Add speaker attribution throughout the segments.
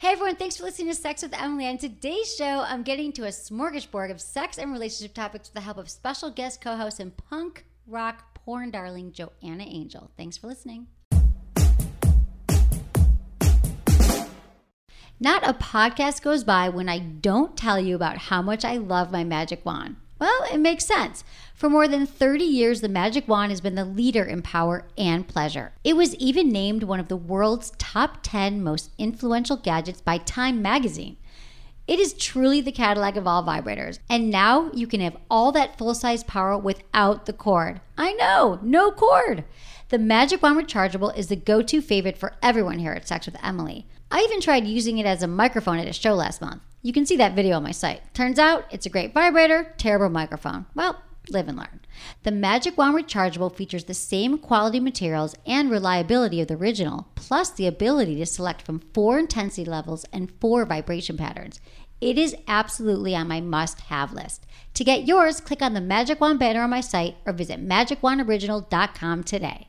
Speaker 1: Hey everyone, thanks for listening to Sex with Emily. On today's show, I'm getting to a smorgasbord of sex and relationship topics with the help of special guest co host and punk rock porn darling Joanna Angel. Thanks for listening. Not a podcast goes by when I don't tell you about how much I love my magic wand. Well, it makes sense. For more than 30 years, the Magic Wand has been the leader in power and pleasure. It was even named one of the world's top 10 most influential gadgets by Time magazine. It is truly the Cadillac of all vibrators. And now you can have all that full size power without the cord. I know, no cord. The Magic Wand Rechargeable is the go to favorite for everyone here at Sex with Emily. I even tried using it as a microphone at a show last month. You can see that video on my site. Turns out it's a great vibrator, terrible microphone. Well, live and learn. The Magic Wand Rechargeable features the same quality materials and reliability of the original, plus the ability to select from four intensity levels and four vibration patterns. It is absolutely on my must have list. To get yours, click on the Magic Wand banner on my site or visit magicwandoriginal.com today.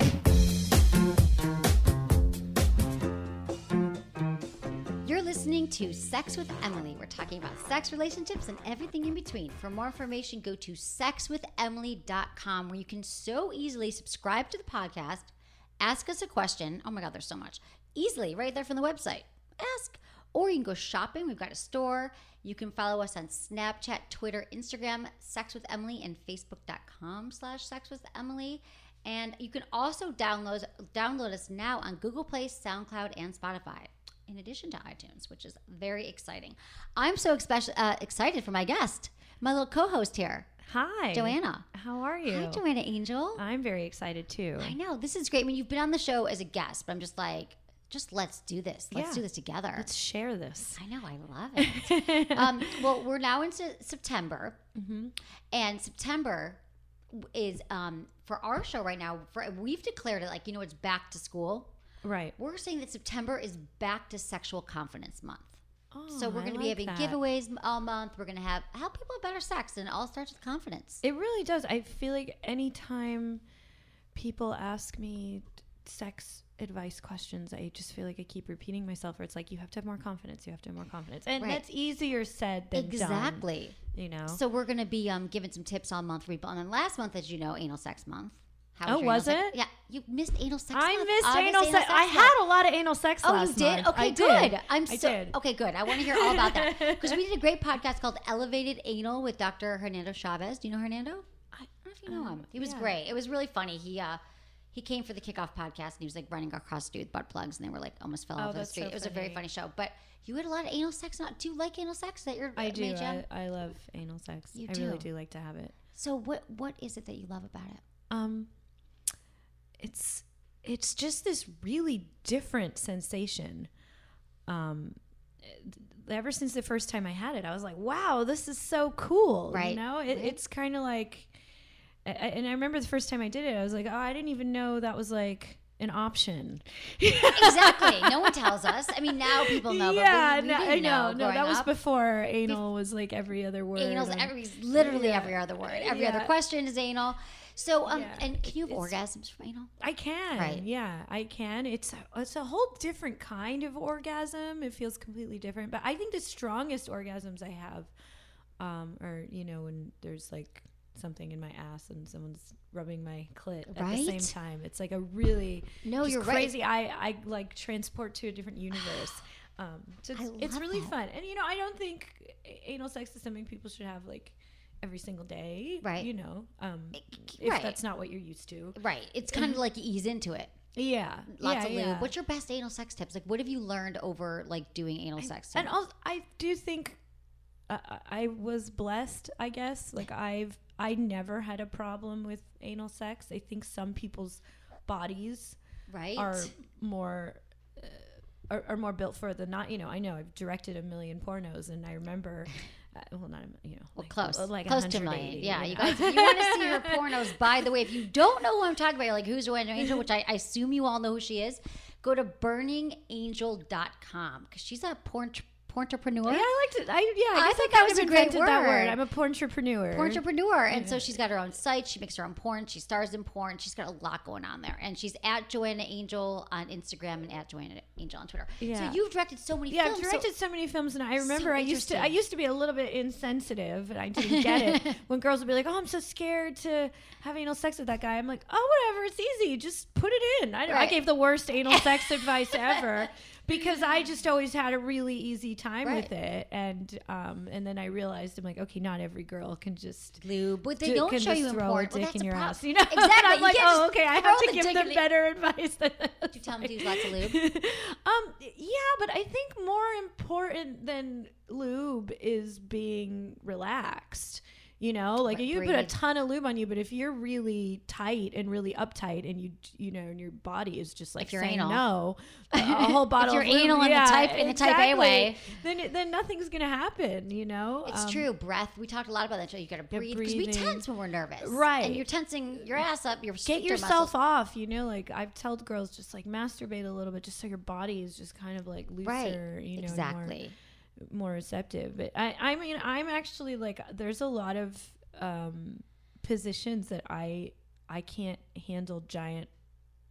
Speaker 1: To Sex with Emily. We're talking about sex, relationships, and everything in between. For more information, go to sexwithemily.com where you can so easily subscribe to the podcast, ask us a question. Oh my God, there's so much. Easily, right there from the website. Ask. Or you can go shopping. We've got a store. You can follow us on Snapchat, Twitter, Instagram, Sex with Emily, and Facebook.com slash Sex with Emily. And you can also download download us now on Google Play, SoundCloud, and Spotify in addition to iTunes, which is very exciting. I'm so expe- uh, excited for my guest, my little co-host here,
Speaker 2: Hi.
Speaker 1: Joanna.
Speaker 2: How are you?
Speaker 1: Hi, Joanna Angel.
Speaker 2: I'm very excited too.
Speaker 1: I know this is great. I mean, you've been on the show as a guest, but I'm just like, just let's do this. Let's
Speaker 2: Yeah.
Speaker 1: do this together.
Speaker 2: Let's share this.
Speaker 1: I know, I love it. um, well, we're now into September,
Speaker 2: Mm-hmm.
Speaker 1: and September is um, for our show right now. For we've declared it like you know it's back to school.
Speaker 2: Right.
Speaker 1: We're saying that September is back to sexual confidence month. so we're
Speaker 2: Oh,
Speaker 1: going to be having
Speaker 2: that.
Speaker 1: giveaways all month. We're going to have help people have better sex, and it all starts with confidence.
Speaker 2: It really does. I feel like anytime people ask me sex advice questions, I just feel like I keep repeating myself. Where it's like you have to have more confidence. You have to have more confidence, and
Speaker 1: Right.
Speaker 2: that's easier said than
Speaker 1: exactly.
Speaker 2: done. You know.
Speaker 1: So we're going to be um, giving some tips all month. And then last month, as you know, anal sex month. How
Speaker 2: Oh,
Speaker 1: your anal
Speaker 2: was
Speaker 1: sex-
Speaker 2: it?
Speaker 1: Yeah, you missed anal sex.
Speaker 2: I
Speaker 1: month.
Speaker 2: missed
Speaker 1: August
Speaker 2: anal sex. I had a lot of anal sex
Speaker 1: Oh, you did?
Speaker 2: month.
Speaker 1: Okay,
Speaker 2: I
Speaker 1: good.
Speaker 2: did.
Speaker 1: I'm
Speaker 2: I did.
Speaker 1: okay. Good. I want to hear all about that because we did a great podcast called "Elevated Anal" with Dr. Hernando Chavez. Do you know Hernando? I don't know if you know him. He was
Speaker 2: yeah.
Speaker 1: great. It was really funny. He uh, he came for the kickoff podcast and he was like running across street with butt plugs and they were like almost fell
Speaker 2: Oh,
Speaker 1: off the street.
Speaker 2: so
Speaker 1: it was a very
Speaker 2: funny.
Speaker 1: show. But you had a lot of anal sex. Not do you like anal sex? That your
Speaker 2: I do. I, I love anal sex.
Speaker 1: You
Speaker 2: I really
Speaker 1: do.
Speaker 2: do like to have it.
Speaker 1: So what what is it that you love about it?
Speaker 2: um it's it's just this really different sensation um ever since the first time i had it i was like wow this is so cool
Speaker 1: Right,
Speaker 2: you know it,
Speaker 1: right.
Speaker 2: it's kind of like and i remember the first time i did it i was like oh i didn't even know that was like an option
Speaker 1: exactly. No one tells us. I mean, now people know.
Speaker 2: yeah
Speaker 1: but we, we
Speaker 2: no, i know no that was
Speaker 1: up.
Speaker 2: before anal was like every other word
Speaker 1: Anal's every literally
Speaker 2: Yeah.
Speaker 1: every other word. Every other question is anal. So um
Speaker 2: Yeah.
Speaker 1: and can you have
Speaker 2: It's-
Speaker 1: orgasms from anal?
Speaker 2: I can.
Speaker 1: Right.
Speaker 2: Yeah, I can. It's it's a whole different kind of orgasm. It feels completely different. But I think the strongest orgasms I have um are, you know, when there's like something in my ass and someone's rubbing my clit at the same time. It's like a really
Speaker 1: No, you're right.
Speaker 2: crazy. I I like transport to a different universe. Um, so it's,
Speaker 1: I
Speaker 2: it's really
Speaker 1: that.
Speaker 2: fun. And you know, I don't think anal sex is something people should have like every single day.
Speaker 1: Right.
Speaker 2: You know, um, if
Speaker 1: right.
Speaker 2: that's not what you're used to.
Speaker 1: Right. It's kind of like ease into it.
Speaker 2: Yeah.
Speaker 1: Lots
Speaker 2: yeah,
Speaker 1: of lube.
Speaker 2: yeah.
Speaker 1: What's your best anal sex tips? Like, what have you learned over like doing anal sex?
Speaker 2: and also I do think uh, I was blessed. I guess like I've I never had a problem with anal sex. I think some people's bodies
Speaker 1: Right.
Speaker 2: are more uh, are, are more built for the not. You know, I know I've directed a million pornos, and I remember. Uh, well, not you know,
Speaker 1: Well,
Speaker 2: like,
Speaker 1: close,
Speaker 2: like
Speaker 1: close to a
Speaker 2: 180,
Speaker 1: million. Yeah, you
Speaker 2: know?
Speaker 1: guys, if you want to see her pornos, by the way, if you don't know who I'm talking about, like, who's Joanna Angel, which I, I assume you all know who she is, go to burningangel.com because she's a porn porntrepreneur.
Speaker 2: Yeah, I liked it. I yeah,
Speaker 1: I
Speaker 2: I,
Speaker 1: think
Speaker 2: I
Speaker 1: that was a great
Speaker 2: invented that
Speaker 1: word.
Speaker 2: word. I'm a porntrepreneur.
Speaker 1: Porntrepreneur. And so she's got her own site. She makes her own porn. She stars in porn. She's got a lot going on there. And she's at Joanna Angel on Instagram and at Joanna Angel on Twitter.
Speaker 2: Yeah.
Speaker 1: So you've directed so many
Speaker 2: Yeah,
Speaker 1: films.
Speaker 2: I've directed so, many films, and I remember I used to I used to be a little bit insensitive, and I didn't get it when girls would be like, "Oh, I'm so scared to have anal sex with that guy." I'm like, "Oh, whatever, it's easy. Just put it in." I, I gave the worst anal sex advice ever because I just always had a really easy time with it, and um, and then I realized I'm like, okay, not every girl can just
Speaker 1: lube, but they
Speaker 2: do-
Speaker 1: don't show you
Speaker 2: throw
Speaker 1: porn.
Speaker 2: a dick
Speaker 1: that's
Speaker 2: in your ass, you know?
Speaker 1: Exactly.
Speaker 2: I'm like, oh, okay, I have to
Speaker 1: the
Speaker 2: give them
Speaker 1: in-
Speaker 2: better advice. Than
Speaker 1: You tell them to use lots of lube.
Speaker 2: um, yeah, but I think more important than lube is being relaxed. You know, like
Speaker 1: Right,
Speaker 2: you can put a ton of lube on you, but if you're really tight and really uptight, and you you know, and your body is just like
Speaker 1: If you're
Speaker 2: saying
Speaker 1: anal.
Speaker 2: no, a whole bottle.
Speaker 1: you're
Speaker 2: of lube,
Speaker 1: anal in the type- in the type A way.
Speaker 2: then then nothing's gonna happen. You know,
Speaker 1: It's
Speaker 2: Um,
Speaker 1: true. Breath. We talked a lot about that. So you got to breathe because we tense when we're nervous,
Speaker 2: Right.
Speaker 1: And you're tensing your ass up. Your
Speaker 2: get yourself
Speaker 1: muscles.
Speaker 2: off you know like i've told girls just like masturbate a little bit just so your body is just kind of like looser
Speaker 1: Right.
Speaker 2: you know and more-
Speaker 1: exactly.
Speaker 2: More receptive but i i mean i'm actually like there's a lot of um positions that i i can't handle giant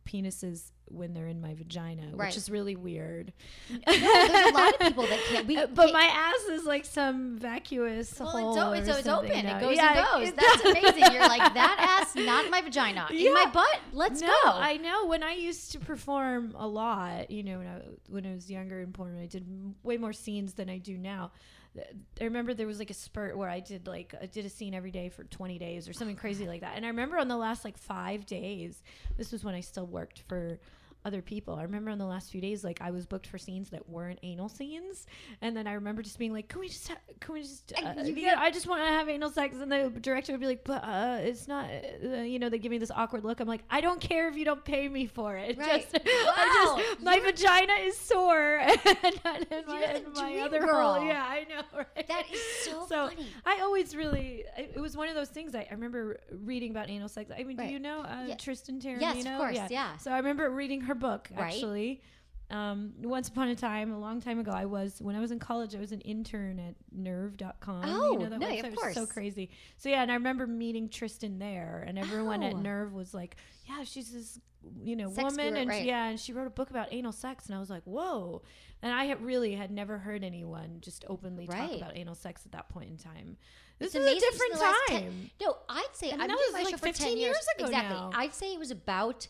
Speaker 2: penises when they're in my vagina
Speaker 1: Right.
Speaker 2: which is really weird
Speaker 1: There's a lot of people that can't. We,
Speaker 2: but my ass is like some vacuous
Speaker 1: well,
Speaker 2: hole
Speaker 1: it's, o- it's, it's open.
Speaker 2: now.
Speaker 1: It goes
Speaker 2: Yeah,
Speaker 1: and goes.
Speaker 2: it-
Speaker 1: That's amazing. You're like that ass, not my vagina, in my butt. Let's
Speaker 2: no,
Speaker 1: go.
Speaker 2: I know. When I used to perform a lot, you know, when I when I was younger in porn, I did way more scenes than I do now. I remember there was like a spurt where I did like I did a scene every day for 20 days or something crazy like that. And I remember on the last like 5 days, this was when I still worked for other people. I remember on the last few days, like I was booked for scenes that weren't anal scenes, and then I remember just being like, "Can we just, ha- can we just, uh,
Speaker 1: you
Speaker 2: yeah, I just want to have anal sex," and the director would be like, "But uh, it's not," uh, you know, they give me this awkward look. I'm like, "I don't care if you don't pay me for it.
Speaker 1: Right.
Speaker 2: Just,
Speaker 1: Wow.
Speaker 2: just, my vagina is sore, and, and my,
Speaker 1: You're
Speaker 2: and my other
Speaker 1: girl.
Speaker 2: hole. Yeah, I know. Right?
Speaker 1: That is so funny.
Speaker 2: I always really, I, it was one of those things. I, I remember reading about anal sex. I mean,
Speaker 1: Right.
Speaker 2: do you know uh,
Speaker 1: Yeah.
Speaker 2: Tristan Taormino?
Speaker 1: Yes, of course, yeah.
Speaker 2: So I remember reading her book
Speaker 1: Right.
Speaker 2: actually. Um, once upon a time, a long time ago, I was when I was in college. I was an intern at Nerve.com.
Speaker 1: Oh,
Speaker 2: you know that
Speaker 1: no,
Speaker 2: website
Speaker 1: of
Speaker 2: was so crazy. So yeah, and I remember meeting Tristan there, and everyone
Speaker 1: Oh.
Speaker 2: at Nerve was like, "Yeah, she's this, you know,
Speaker 1: Sex
Speaker 2: woman,
Speaker 1: guru,
Speaker 2: and
Speaker 1: right.
Speaker 2: she, yeah, and she wrote a book about anal sex." And I was like, "Whoa!" And I had really had never heard anyone just openly talk about anal sex at that point in time. This
Speaker 1: It's
Speaker 2: is a different time.
Speaker 1: 10 no, I'd say
Speaker 2: And
Speaker 1: I've
Speaker 2: that was like
Speaker 1: show for
Speaker 2: 15
Speaker 1: 10 years.
Speaker 2: years ago
Speaker 1: exactly.
Speaker 2: now.
Speaker 1: I'd say it was about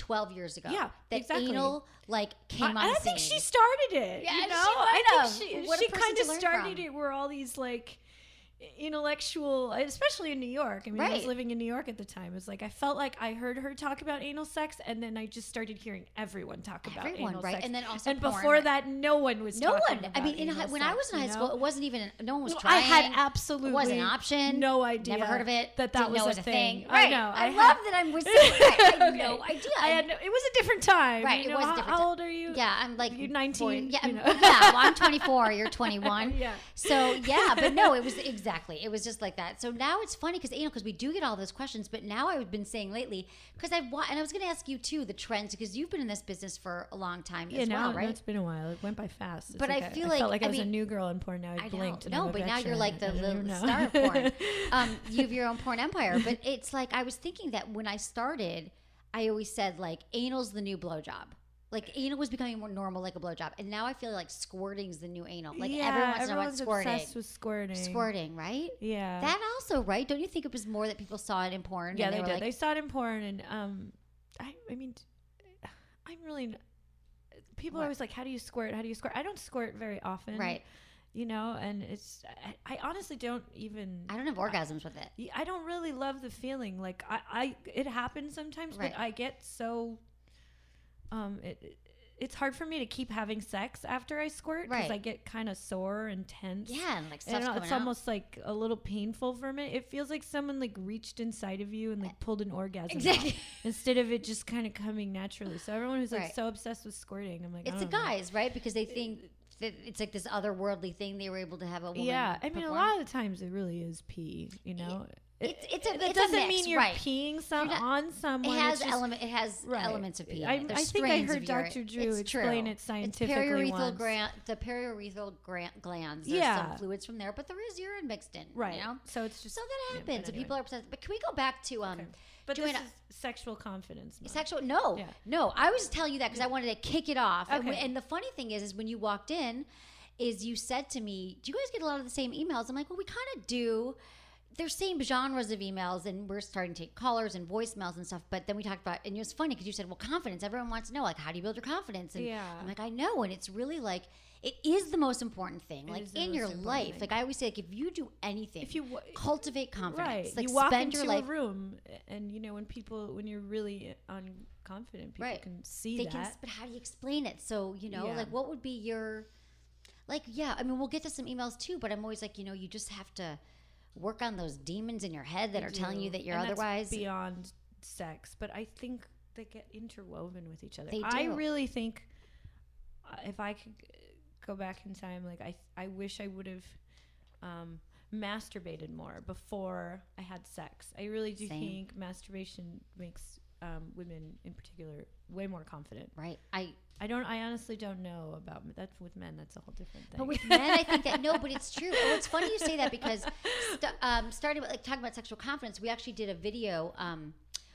Speaker 1: 12 years ago.
Speaker 2: Yeah,
Speaker 1: that
Speaker 2: exactly.
Speaker 1: anal like came
Speaker 2: I,
Speaker 1: on.
Speaker 2: I
Speaker 1: the
Speaker 2: think she started it.
Speaker 1: Yeah,
Speaker 2: you
Speaker 1: she
Speaker 2: know,
Speaker 1: might
Speaker 2: I think she she kind of started
Speaker 1: from.
Speaker 2: it where all these like intellectual, especially in New York. I mean, I was living in New York at the time. It's like I felt like I heard her talk about anal sex, and then I just started hearing everyone talk about
Speaker 1: Everyone,
Speaker 2: anal
Speaker 1: right?
Speaker 2: sex.
Speaker 1: And then also
Speaker 2: and
Speaker 1: porn,
Speaker 2: before that, no one was.
Speaker 1: No one. I mean, in high,
Speaker 2: anal
Speaker 1: when I was in high school,
Speaker 2: know?
Speaker 1: it wasn't even. No one was
Speaker 2: No,
Speaker 1: trying.
Speaker 2: I had absolutely
Speaker 1: It wasn't an option.
Speaker 2: no idea.
Speaker 1: Never heard of it.
Speaker 2: That that was
Speaker 1: was a thing.
Speaker 2: I
Speaker 1: Right.
Speaker 2: know.
Speaker 1: I,
Speaker 2: had-
Speaker 1: love that I'm with you. I had no idea.
Speaker 2: I had no, it was a different time.
Speaker 1: Right,
Speaker 2: you
Speaker 1: it
Speaker 2: know,
Speaker 1: was
Speaker 2: how,
Speaker 1: different
Speaker 2: how old are you?
Speaker 1: Yeah, I'm like
Speaker 2: You're 19,
Speaker 1: 40. Yeah,
Speaker 2: you
Speaker 1: I'm-
Speaker 2: know.
Speaker 1: yeah. Well, I'm 24. You're 21.
Speaker 2: Yeah.
Speaker 1: So yeah, but no, it was exactly. It was just like that. So now it's funny because you know because we do get all those questions, but now I've been saying lately because I've wa- and I was going to ask you too the trends because you've been in this business for a long time
Speaker 2: Yeah,
Speaker 1: as
Speaker 2: now
Speaker 1: well, right?
Speaker 2: it's been a while. It went by fast. It's
Speaker 1: But I feel
Speaker 2: I
Speaker 1: like-
Speaker 2: felt like I,
Speaker 1: I
Speaker 2: was a new girl in porn. Now I
Speaker 1: I
Speaker 2: blinked.
Speaker 1: know. No, but now you're like the little star of porn. Um, you have your own porn empire. But it's like I was thinking that when I started, I always said like anal's the new blowjob. Like anal was becoming more normal, like a blowjob, and now I feel like squirting's the new anal. Like
Speaker 2: yeah,
Speaker 1: to know about
Speaker 2: everyone's
Speaker 1: squirting.
Speaker 2: obsessed with squirting.
Speaker 1: Squirting, right?
Speaker 2: Yeah.
Speaker 1: That also, right? Don't you think it was more that people saw it in porn?
Speaker 2: yeah,
Speaker 1: and
Speaker 2: they,
Speaker 1: were
Speaker 2: did.
Speaker 1: Like,
Speaker 2: they saw it in porn, and um, I, I mean, I'm really. People
Speaker 1: What?
Speaker 2: are always like, "How do you squirt? How do you squirt?" I don't squirt very often,
Speaker 1: Right.
Speaker 2: You know, and it's. I, I honestly don't even.
Speaker 1: I don't have orgasms with it.
Speaker 2: Yeah, I don't really love the feeling. Like I, I it happens sometimes,
Speaker 1: Right.
Speaker 2: but I get so um it it's hard for me to keep having sex after I squirt because
Speaker 1: Right.
Speaker 2: I get kind of sore and tense.
Speaker 1: Yeah, and, like, stuff's coming
Speaker 2: it's
Speaker 1: out.
Speaker 2: almost like a little painful for me. It feels like someone like reached inside of you and like pulled an orgasm
Speaker 1: Exactly.
Speaker 2: instead of it just kind of coming naturally. So everyone who's like
Speaker 1: Right.
Speaker 2: so obsessed with squirting, I'm like,
Speaker 1: It's the
Speaker 2: don't know.
Speaker 1: guys, right? Because they think that it's like this otherworldly thing they were able to have a woman.
Speaker 2: Yeah, I mean, a lot of the times it really is pee. You know,
Speaker 1: It's- it's a-
Speaker 2: it
Speaker 1: it's a
Speaker 2: doesn't
Speaker 1: mix,
Speaker 2: mean you're
Speaker 1: right.
Speaker 2: peeing some
Speaker 1: You're not-
Speaker 2: on someone.
Speaker 1: It has element. It has
Speaker 2: Right.
Speaker 1: elements of peeing.
Speaker 2: I- I think I heard. Dr. Drew
Speaker 1: It's
Speaker 2: explain
Speaker 1: true.
Speaker 2: it scientifically
Speaker 1: It's periurethral gland. The periurethral gra- glands. There's
Speaker 2: Yeah.
Speaker 1: some fluids from there, but there is urine mixed in.
Speaker 2: Right.
Speaker 1: You know?
Speaker 2: So it's just
Speaker 1: so that
Speaker 2: yeah,
Speaker 1: happens, and
Speaker 2: anyway.
Speaker 1: people are upset. But can we go back to um?
Speaker 2: But
Speaker 1: Joanna,
Speaker 2: this is sexual confidence. month.
Speaker 1: Sexual? No,
Speaker 2: Yeah.
Speaker 1: no. I was telling you that because I wanted to kick it off. And,
Speaker 2: Okay.
Speaker 1: we- and the funny thing is, is when you walked in, is you said to me, "Do you guys get a lot of the same emails?" I'm like, "Well, we kind of do." There's same genres of emails, and we're starting to take callers and voicemails and stuff. But then we talked about, and it was funny because you said, "Well, confidence. Everyone wants to know, like, how do you build your confidence?" And
Speaker 2: Yeah.
Speaker 1: I'm like, "I know," and it's really like it is the most important thing, like in your life.
Speaker 2: thing.
Speaker 1: Like I always say, like if you do anything,
Speaker 2: If you wa-
Speaker 1: cultivate confidence,
Speaker 2: Right.
Speaker 1: like
Speaker 2: you walk
Speaker 1: spend
Speaker 2: into
Speaker 1: your life
Speaker 2: a room, and you know when people, when you're really unconfident, people
Speaker 1: right
Speaker 2: can see
Speaker 1: they
Speaker 2: that.
Speaker 1: can but how do you explain it so you know
Speaker 2: Yeah.
Speaker 1: like what would be your like yeah i mean we'll get to some emails too but i'm always like you know you just have to work on those demons in your head that are telling you that you're
Speaker 2: And
Speaker 1: otherwise
Speaker 2: beyond sex. But I think they get interwoven with each other.
Speaker 1: They do.
Speaker 2: I really think uh, if I could go back in time, like I, I wish I would have um, masturbated more before I had sex. I really do
Speaker 1: Same.
Speaker 2: think masturbation makes um, women, in particular, way more confident.
Speaker 1: right i
Speaker 2: I don't. I honestly don't know about that with men. That's a whole different thing.
Speaker 1: but with men i think that no but it's true well, it's funny you say that because st- um, starting with like talking about sexual confidence we actually did a video um,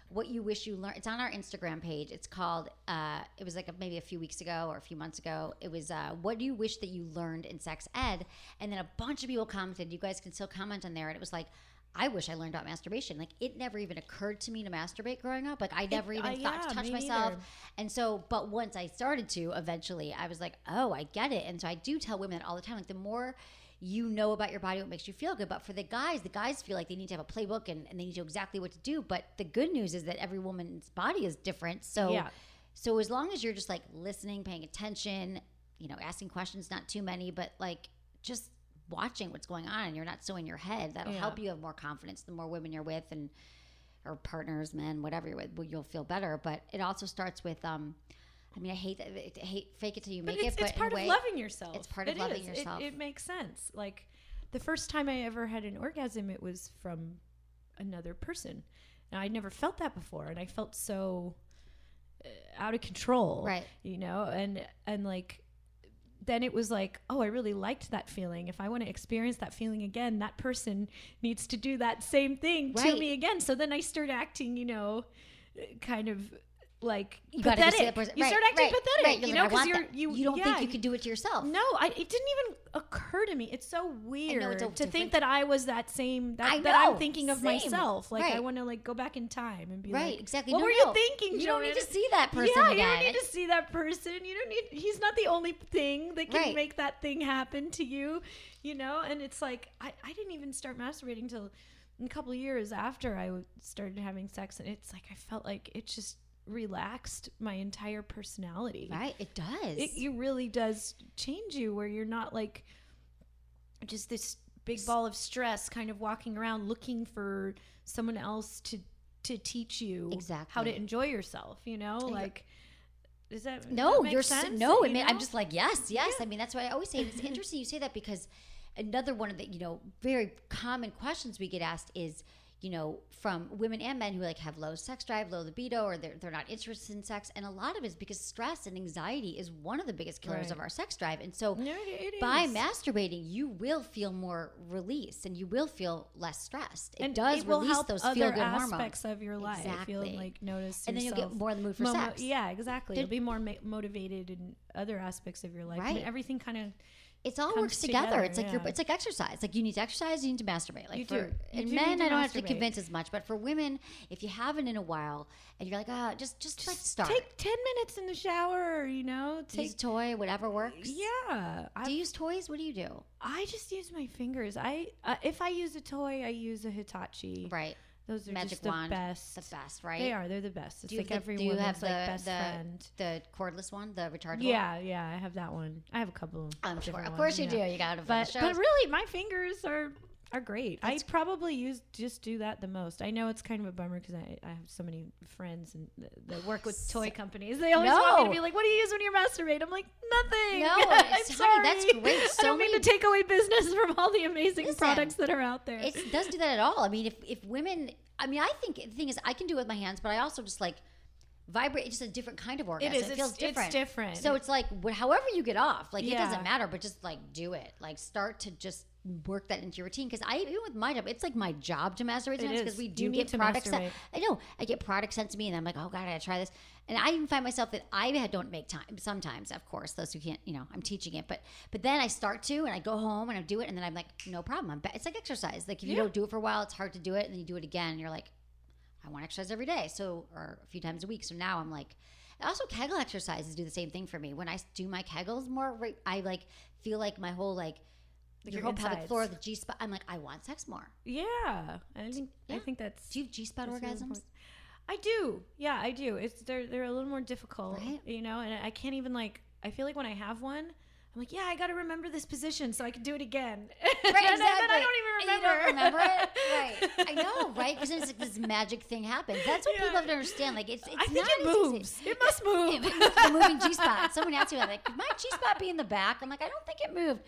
Speaker 1: what you wish you learned it's on our instagram page it's called uh, it was like a, maybe a few weeks ago or a few months ago it was uh, what do you wish that you learned in sex ed and then a bunch of people commented you guys can still comment on there and it was like I wish I learned about masturbation. Like it never even occurred to me to masturbate growing up. Like I never even
Speaker 2: uh,
Speaker 1: thought
Speaker 2: yeah,
Speaker 1: to touch
Speaker 2: me
Speaker 1: myself.
Speaker 2: neither.
Speaker 1: And so, but once I started to, eventually, I was like, oh, I get it. And so I do tell women all the time, like the more you know about your body, what makes you feel good. But for the guys, the guys feel like they need to have a playbook and, and they need to know exactly what to do. But the good news is that every woman's body is different. So,
Speaker 2: Yeah.
Speaker 1: so as long as you're just like listening, paying attention, you know, asking questions, not too many, but like just watching what's going on and you're not so in your head, that'll
Speaker 2: Yeah.
Speaker 1: help you have more confidence. The more women you're with and or partners, men, whatever you're with, you'll feel better. But it also starts with, um, I mean, I hate that. I hate fake it till you
Speaker 2: But
Speaker 1: make
Speaker 2: it's,
Speaker 1: it. But
Speaker 2: it's part
Speaker 1: a
Speaker 2: of loving yourself.
Speaker 1: It's part of
Speaker 2: It
Speaker 1: loving
Speaker 2: is.
Speaker 1: Yourself.
Speaker 2: It, makes sense. Like the first time I ever had an orgasm, it was from another person, and I'd never felt that before, and I felt so uh, out of control.
Speaker 1: Right.
Speaker 2: You know, and and like. Then it was like, oh, I really liked that feeling. If I want to experience that feeling again, that person needs to do that same thing
Speaker 1: Right.
Speaker 2: to me again. So then I start acting, you know, kind of like
Speaker 1: you
Speaker 2: pathetic.
Speaker 1: person.
Speaker 2: You
Speaker 1: right,
Speaker 2: start acting
Speaker 1: right,
Speaker 2: pathetic,
Speaker 1: right. You're
Speaker 2: you know, because you.
Speaker 1: You don't
Speaker 2: yeah,
Speaker 1: think you could do it to yourself.
Speaker 2: No, I, it didn't even occur to me. It's so weird
Speaker 1: it's
Speaker 2: to
Speaker 1: different.
Speaker 2: think that I was that same that,
Speaker 1: I
Speaker 2: that I'm
Speaker 1: know,
Speaker 2: thinking of
Speaker 1: same.
Speaker 2: myself. Like I want to like go back in time and be
Speaker 1: Right,
Speaker 2: like,
Speaker 1: exactly.
Speaker 2: What
Speaker 1: No,
Speaker 2: were
Speaker 1: no.
Speaker 2: you thinking?
Speaker 1: You don't need to see that person
Speaker 2: Yeah, you don't need to see that person. You don't need. He's not the only thing that can make that thing happen to you. You know, and it's like I, I didn't even start masturbating until a couple of years after I started having sex, and it's like I felt like it just relaxed my entire personality.
Speaker 1: Right? It does.
Speaker 2: It, it really does change you where you're not like just this big ball of stress kind of walking around looking for someone else to to teach you
Speaker 1: exactly how
Speaker 2: to enjoy yourself you know like is that
Speaker 1: No,
Speaker 2: that
Speaker 1: you're s
Speaker 2: sense?
Speaker 1: no.
Speaker 2: You
Speaker 1: I mean, I'm just like yes, yes. I mean, that's why I always say it's interesting you say that because another one of the you know very common questions we get asked is you know from women and men who like have low sex drive, low libido, or they're they're not interested in sex, and a lot of it is because stress and anxiety is one of the biggest killers
Speaker 2: Right.
Speaker 1: of our sex drive, and so
Speaker 2: No,
Speaker 1: by masturbating you will feel more release and you will feel less stressed. It
Speaker 2: and
Speaker 1: does
Speaker 2: it
Speaker 1: release
Speaker 2: help
Speaker 1: those feel good hormones
Speaker 2: aspects of your life. You'll like notice,
Speaker 1: And then you'll get more in the mood for
Speaker 2: mo-
Speaker 1: sex.
Speaker 2: Yeah, exactly.
Speaker 1: Did-
Speaker 2: You'll be more ma- motivated in other aspects of your life. I mean, everything kind of
Speaker 1: It's all works together.
Speaker 2: together,
Speaker 1: It's like your it's like exercise. Like you need to exercise, you need to masturbate. Like
Speaker 2: You
Speaker 1: for
Speaker 2: do. You
Speaker 1: and
Speaker 2: do
Speaker 1: men, I don't have to convince as much, but for women, if you haven't in a while and you're like, ah, just just, like start.
Speaker 2: take ten minutes in the shower. You know,
Speaker 1: use
Speaker 2: take
Speaker 1: a toy, whatever works.
Speaker 2: yeah.
Speaker 1: Do you use toys? What do you do?
Speaker 2: I just use my fingers. I uh, if I use a toy, I use a Hitachi.
Speaker 1: Right.
Speaker 2: Those are
Speaker 1: magic
Speaker 2: just the
Speaker 1: wand,
Speaker 2: best.
Speaker 1: the best, right?
Speaker 2: They are. They're the best. It's
Speaker 1: Do you,
Speaker 2: like
Speaker 1: the-
Speaker 2: every woman's
Speaker 1: have the,
Speaker 2: like best
Speaker 1: the,
Speaker 2: friend.
Speaker 1: the cordless one, the rechargeable?
Speaker 2: Yeah, yeah, I have that one. I have a couple.
Speaker 1: I'm sure. Of course
Speaker 2: ones,
Speaker 1: you do. You got it.
Speaker 2: But but really, my fingers are are great. I probably use just do that the most. I know it's kind of a bummer because I, I have so many friends and th- that work with toy companies. They always want me to be like, "What do you use when you masturbate?" I'm like, "Nothing."
Speaker 1: No,
Speaker 2: I'm sorry.
Speaker 1: that's great.
Speaker 2: I don't mean
Speaker 1: many-
Speaker 2: to take away business from all the amazing
Speaker 1: Listen,
Speaker 2: products that are out there.
Speaker 1: it doesn't do that at all. I mean, if if women, I mean, I think the thing is, I can do it with my hands, but I also just like vibrate. It's just a different kind of orgasm.
Speaker 2: is.
Speaker 1: It feels
Speaker 2: it's
Speaker 1: different.
Speaker 2: different.
Speaker 1: So it's like however you get off, like it doesn't matter, but just like do it. Like start to just work that into your routine. Because I even with my job, it's like my job to masturbate
Speaker 2: It
Speaker 1: because we do
Speaker 2: need
Speaker 1: get products. I know I get products sent to me, and I'm like, oh god, I gotta try this. And I even find myself that I don't make time sometimes. Of course, those who can't, you know, I'm teaching it, but but then I start to, and I go home and I do it, and then I'm like, no problem. I'm it's like exercise. Like if you
Speaker 2: Yeah.
Speaker 1: don't do it for a while, it's hard to do it, and then you do it again, and you're like, I want to exercise every day, so or a few times a week. So now I'm like, also Kegel exercises do the same thing for me. When I do my Kegels more, I like feel like my whole like your
Speaker 2: your
Speaker 1: whole pelvic floor, the G spot. I'm like, I want sex more.
Speaker 2: yeah, I think
Speaker 1: Yeah.
Speaker 2: I think that's
Speaker 1: Do you have G spot orgasms?
Speaker 2: I do. Yeah, I do. It's they're they're a little more difficult,
Speaker 1: Right?
Speaker 2: you know, and I can't even like I feel like when I have one, I'm like, yeah, I got to remember this position so I can do it again.
Speaker 1: Right,
Speaker 2: and
Speaker 1: exactly.
Speaker 2: then I don't even
Speaker 1: And
Speaker 2: remember.
Speaker 1: You don't remember it, right? I know, right? Because it's like this magic thing happens. That's what
Speaker 2: Yeah.
Speaker 1: people have to understand. Like it's, it's
Speaker 2: I think
Speaker 1: not
Speaker 2: it
Speaker 1: as easy.
Speaker 2: moves. It must move.
Speaker 1: It moves the moving G spot. Someone asked me that, like, could my G spot be in the back? I'm like, I don't think it moved.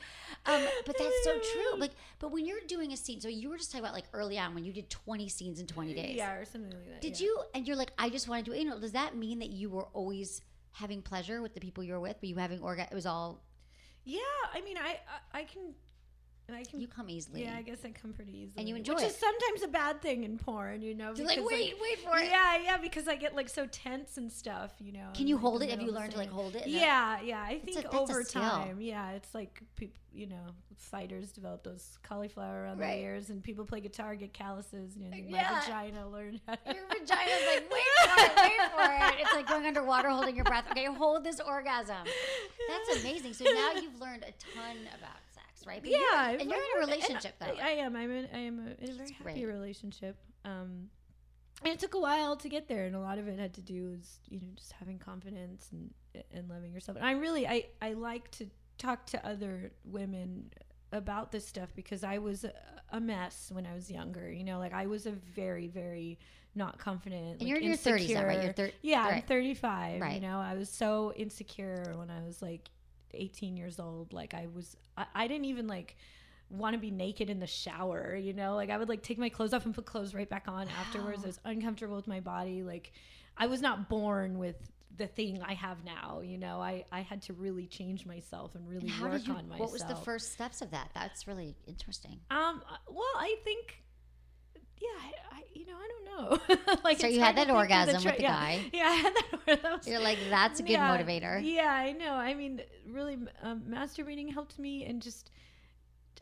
Speaker 1: Um, but that's so true. Like, but when you're doing a scene, so you were just talking about like early on when you did 20 scenes in 20 days.
Speaker 2: yeah, or something like that.
Speaker 1: Did
Speaker 2: yeah.
Speaker 1: you? And you're like, I just want to do it. You know, does that mean that you were always having pleasure with the people you were with? Were you having orga? It was all
Speaker 2: Yeah, I mean, I I, I can. I can.
Speaker 1: you come easily.
Speaker 2: yeah, I guess I come pretty easily,
Speaker 1: And you enjoy
Speaker 2: which
Speaker 1: it.
Speaker 2: is sometimes a bad thing in porn, you know.
Speaker 1: Like, wait, wait for it.
Speaker 2: Yeah, yeah, because I get like so tense and stuff, you know.
Speaker 1: Can you
Speaker 2: like,
Speaker 1: hold it? Have you learned to like hold it?
Speaker 2: Yeah, yeah. I think
Speaker 1: a-
Speaker 2: over time, yeah, it's like peop, you know, fighters develop those cauliflower around
Speaker 1: Right.
Speaker 2: their ears, and people play guitar get calluses. You know,
Speaker 1: Yeah.
Speaker 2: my vagina learned.
Speaker 1: Your vagina's like, wait for it, wait for it. It's like going underwater, holding your breath. Okay, hold this orgasm. That's amazing. So now you've learned a ton about right? But
Speaker 2: yeah,
Speaker 1: you're, and you're in a relationship though.
Speaker 2: I am. I'm in. I am a, in a very happy
Speaker 1: great.
Speaker 2: relationship. Um, and it took a while to get there, and a lot of it had to do with you know just having confidence and and loving yourself. And I really I I like to talk to other women about this stuff because I was a, a mess when I was younger. You know, like I was a very very not confident.
Speaker 1: And
Speaker 2: like,
Speaker 1: you're in your 30s right? You're thir-
Speaker 2: yeah, I'm 35.
Speaker 1: right.
Speaker 2: 35. You know, I was so insecure when I was like 18 years old. Like I was, I, I didn't even like want to be naked in the shower. You know, like I would like take my clothes off and put clothes right back on afterwards. I was uncomfortable with my body. Like I was not born with the thing I have now. You know, I I had to really change myself and really
Speaker 1: How
Speaker 2: work
Speaker 1: you?
Speaker 2: on myself.
Speaker 1: What was the first steps of that? That's really interesting.
Speaker 2: Um. Well, I think. Yeah, I, I you know I don't know. like
Speaker 1: So you had that orgasm with the
Speaker 2: yeah.
Speaker 1: guy.
Speaker 2: Yeah, I had that. that was,
Speaker 1: You're like, that's a good
Speaker 2: yeah,
Speaker 1: motivator.
Speaker 2: Yeah, I know. I mean, really, um, masturbating helped me, and just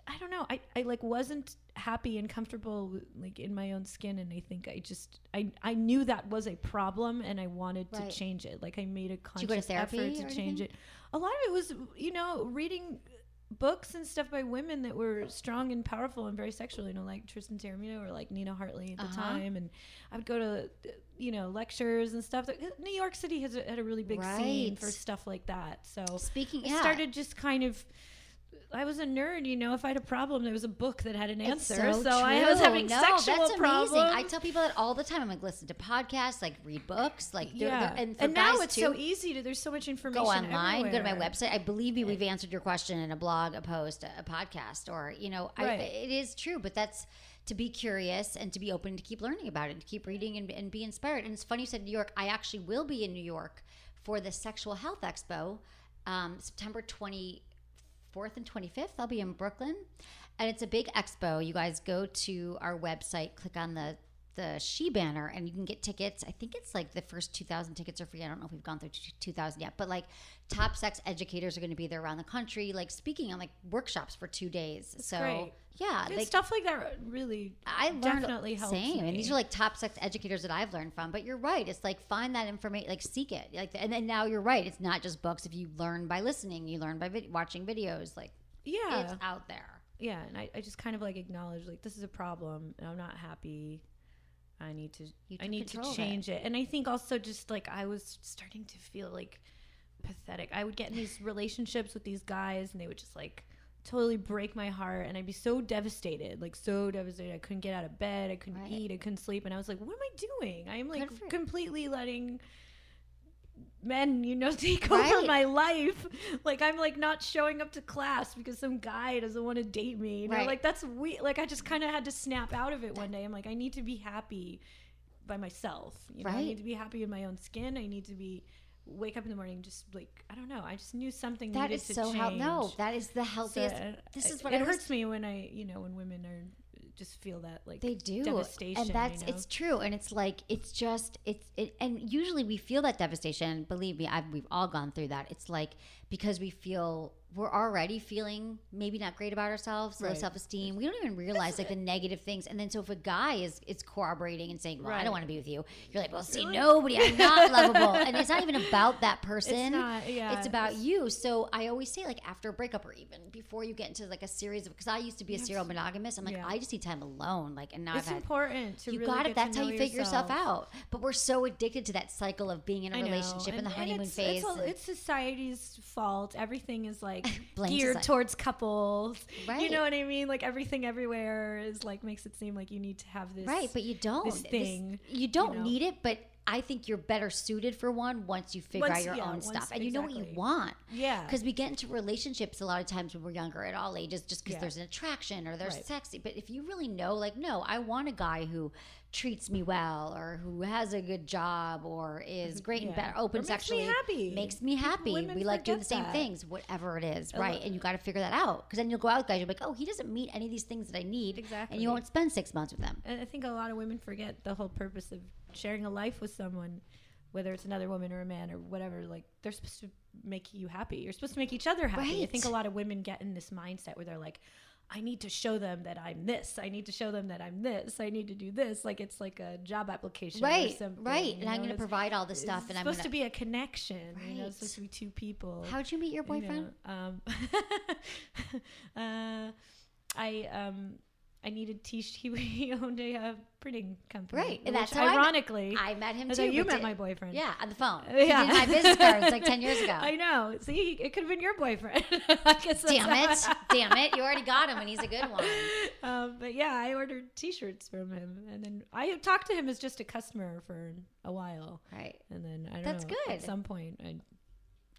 Speaker 2: I don't know. I, I like wasn't happy and comfortable like in my own skin, and I think I just I I knew that was a problem, and I wanted
Speaker 1: Right.
Speaker 2: to change it. Like I made a conscious effort to change
Speaker 1: anything?
Speaker 2: it. A lot of it was you know reading books and stuff by women that were strong and powerful and very sexual, you know, like Tristan Taormino or like Nina Hartley at the
Speaker 1: Uh-huh.
Speaker 2: time. And I would go to, you know, lectures and stuff. New York City has a, had a really big scene for stuff like that. So
Speaker 1: Speaking-
Speaker 2: I
Speaker 1: yeah.
Speaker 2: started just kind of. I was a nerd, you know. If I had a problem, there was a book that had an
Speaker 1: It's
Speaker 2: answer.
Speaker 1: so,
Speaker 2: So, I was having
Speaker 1: no,
Speaker 2: sexual
Speaker 1: that's amazing.
Speaker 2: problems.
Speaker 1: I tell people that all the time. I'm like, listen to podcasts, like read books, like they're-
Speaker 2: yeah,
Speaker 1: they're- and,
Speaker 2: and, now it's
Speaker 1: too,
Speaker 2: so easy to. There's so much information.
Speaker 1: go online, go to my website. I believe me, we've answered your question in a blog, a post, a, a podcast, or you know, I, it is true. But that's to be curious and to be open to keep learning about it, to keep reading and, and be inspired. And it's funny you said New York. I actually will be in New York for the Sexual Health Expo, um, September twenty fourth and twenty fifth. I'll be in Brooklyn, and it's a big expo. You guys go to our website, click on the the she banner and you can get tickets i think it's like the first 2000 tickets are free i don't know if we've gone through 2000 yet but like top sex educators are going to be there around the country like speaking on like workshops for two days so
Speaker 2: great.
Speaker 1: yeah
Speaker 2: And
Speaker 1: like
Speaker 2: stuff like that really
Speaker 1: I learned
Speaker 2: definitely helps
Speaker 1: same,
Speaker 2: me.
Speaker 1: and these are like top sex educators that I've learned from. But you're right; it's like find that information, like seek it, like. And then now you're right; it's not just books. If you learn by listening, you learn by vid- watching videos. Like
Speaker 2: yeah
Speaker 1: it's out there.
Speaker 2: yeah and I, I just kind of like acknowledge like this is a problem and i'm not happy I need to I need to
Speaker 1: of it.
Speaker 2: change it. And I think also just like I was starting to feel like pathetic. I would get in these relationships with these guys and they would just like totally break my heart and I'd be so devastated, like so devastated. I couldn't get out of bed, I couldn't
Speaker 1: Right.
Speaker 2: eat, I couldn't sleep and I was like, what am I doing? I am like completely letting men, you know, take over my life. Like I'm like not showing up to class because some guy doesn't want to date me. You know,
Speaker 1: Right.
Speaker 2: like that's we like I just kind of had to snap out of it one day. I'm like I need to be happy by myself. You know, I need to be happy in my own skin. I need to be wake up in the morning just like I don't know. I just knew something
Speaker 1: That
Speaker 2: needed
Speaker 1: is
Speaker 2: to
Speaker 1: so
Speaker 2: change.
Speaker 1: hel- no, that is the healthiest.
Speaker 2: uh,
Speaker 1: this is what
Speaker 2: it
Speaker 1: I was
Speaker 2: hurts me when I you know when women are just feel that like
Speaker 1: they do
Speaker 2: devastation.
Speaker 1: and that's
Speaker 2: you know?
Speaker 1: it's true and it's like it's just it's it, and usually we feel that devastation believe me I've, we've all gone through that it's like because we feel we're already feeling maybe not great about ourselves low
Speaker 2: Right.
Speaker 1: self-esteem we don't even realize like the negative things and then so if a guy is is corroborating and saying well i don't want to be with you you're like well see nobody i'm not lovable and it's not even about that person It's,
Speaker 2: not, yeah,
Speaker 1: it's about you so i always say like after a breakup or even before you get into like a series of because i used to be a serial monogamous i'm like
Speaker 2: Yeah.
Speaker 1: i just need time alone like and now
Speaker 2: it's
Speaker 1: I've had
Speaker 2: important to
Speaker 1: you
Speaker 2: really
Speaker 1: got it. That's how you figure yourself
Speaker 2: yourself.
Speaker 1: out. But we're so addicted to that cycle of being in a relationship in the
Speaker 2: And- and
Speaker 1: honeymoon
Speaker 2: it's,
Speaker 1: phase.
Speaker 2: It's, all, it's society's fault. Everything is like geared towards couples. You know what I mean? Like everything everywhere is like makes it seem like you need to have this.
Speaker 1: right, but you don't.
Speaker 2: this thing,
Speaker 1: you don't
Speaker 2: know?
Speaker 1: need it, but I think you're better suited for one once you figure
Speaker 2: Once-
Speaker 1: out your
Speaker 2: yeah,
Speaker 1: own
Speaker 2: once-
Speaker 1: stuff and you know what you want.
Speaker 2: Yeah.
Speaker 1: Because we get into relationships a lot of times when we're younger at all ages just because
Speaker 2: Yeah.
Speaker 1: there's an attraction or they're
Speaker 2: Right.
Speaker 1: sexy. But if you really know, like, no, I want a guy who treats me well or who has a good job or is great and
Speaker 2: Mm-hmm.
Speaker 1: Better, open
Speaker 2: Or makes me
Speaker 1: sexually.
Speaker 2: happy.
Speaker 1: Makes me happy.
Speaker 2: women
Speaker 1: we like doing the same
Speaker 2: that.
Speaker 1: things, whatever it is, right? And you got to figure that out because then you'll go out with guys. You're like, oh, he doesn't meet any of these things that I need,
Speaker 2: exactly and
Speaker 1: you won't spend six months with them.
Speaker 2: And I think a lot of women forget the whole purpose of sharing a life with someone, whether it's another woman or a man or whatever. Like they're supposed to make you happy. You're supposed to make each other happy. I think a lot of women get in this mindset where they're like, I need to show them that I'm this. I need to show them that I'm this. I need to do this. Like it's like a job application, or
Speaker 1: Right,
Speaker 2: something,
Speaker 1: right. And I'm going to provide all this stuff,
Speaker 2: it's
Speaker 1: and I'm
Speaker 2: supposed
Speaker 1: going
Speaker 2: to be a connection. You know,
Speaker 1: Right.
Speaker 2: it's supposed to be two people.
Speaker 1: How'd you meet your
Speaker 2: you know,
Speaker 1: boyfriend?
Speaker 2: um, uh, I um, I needed t he, he owned a uh, printing company,
Speaker 1: Right, and
Speaker 2: which
Speaker 1: that's how I met-
Speaker 2: ironically
Speaker 1: I met him too.
Speaker 2: you met
Speaker 1: did-
Speaker 2: my boyfriend.
Speaker 1: Yeah, on the phone.
Speaker 2: Yeah.
Speaker 1: my business cards like ten years ago.
Speaker 2: I know. See, it could have been your boyfriend.
Speaker 1: Damn it! Damn it! You already got him, and he's a good one.
Speaker 2: um, but yeah, I ordered T-shirts from him, and then I talked to him as just a customer for a while,
Speaker 1: Right.
Speaker 2: and then I don't
Speaker 1: That's
Speaker 2: know.
Speaker 1: That's good.
Speaker 2: At some point, I,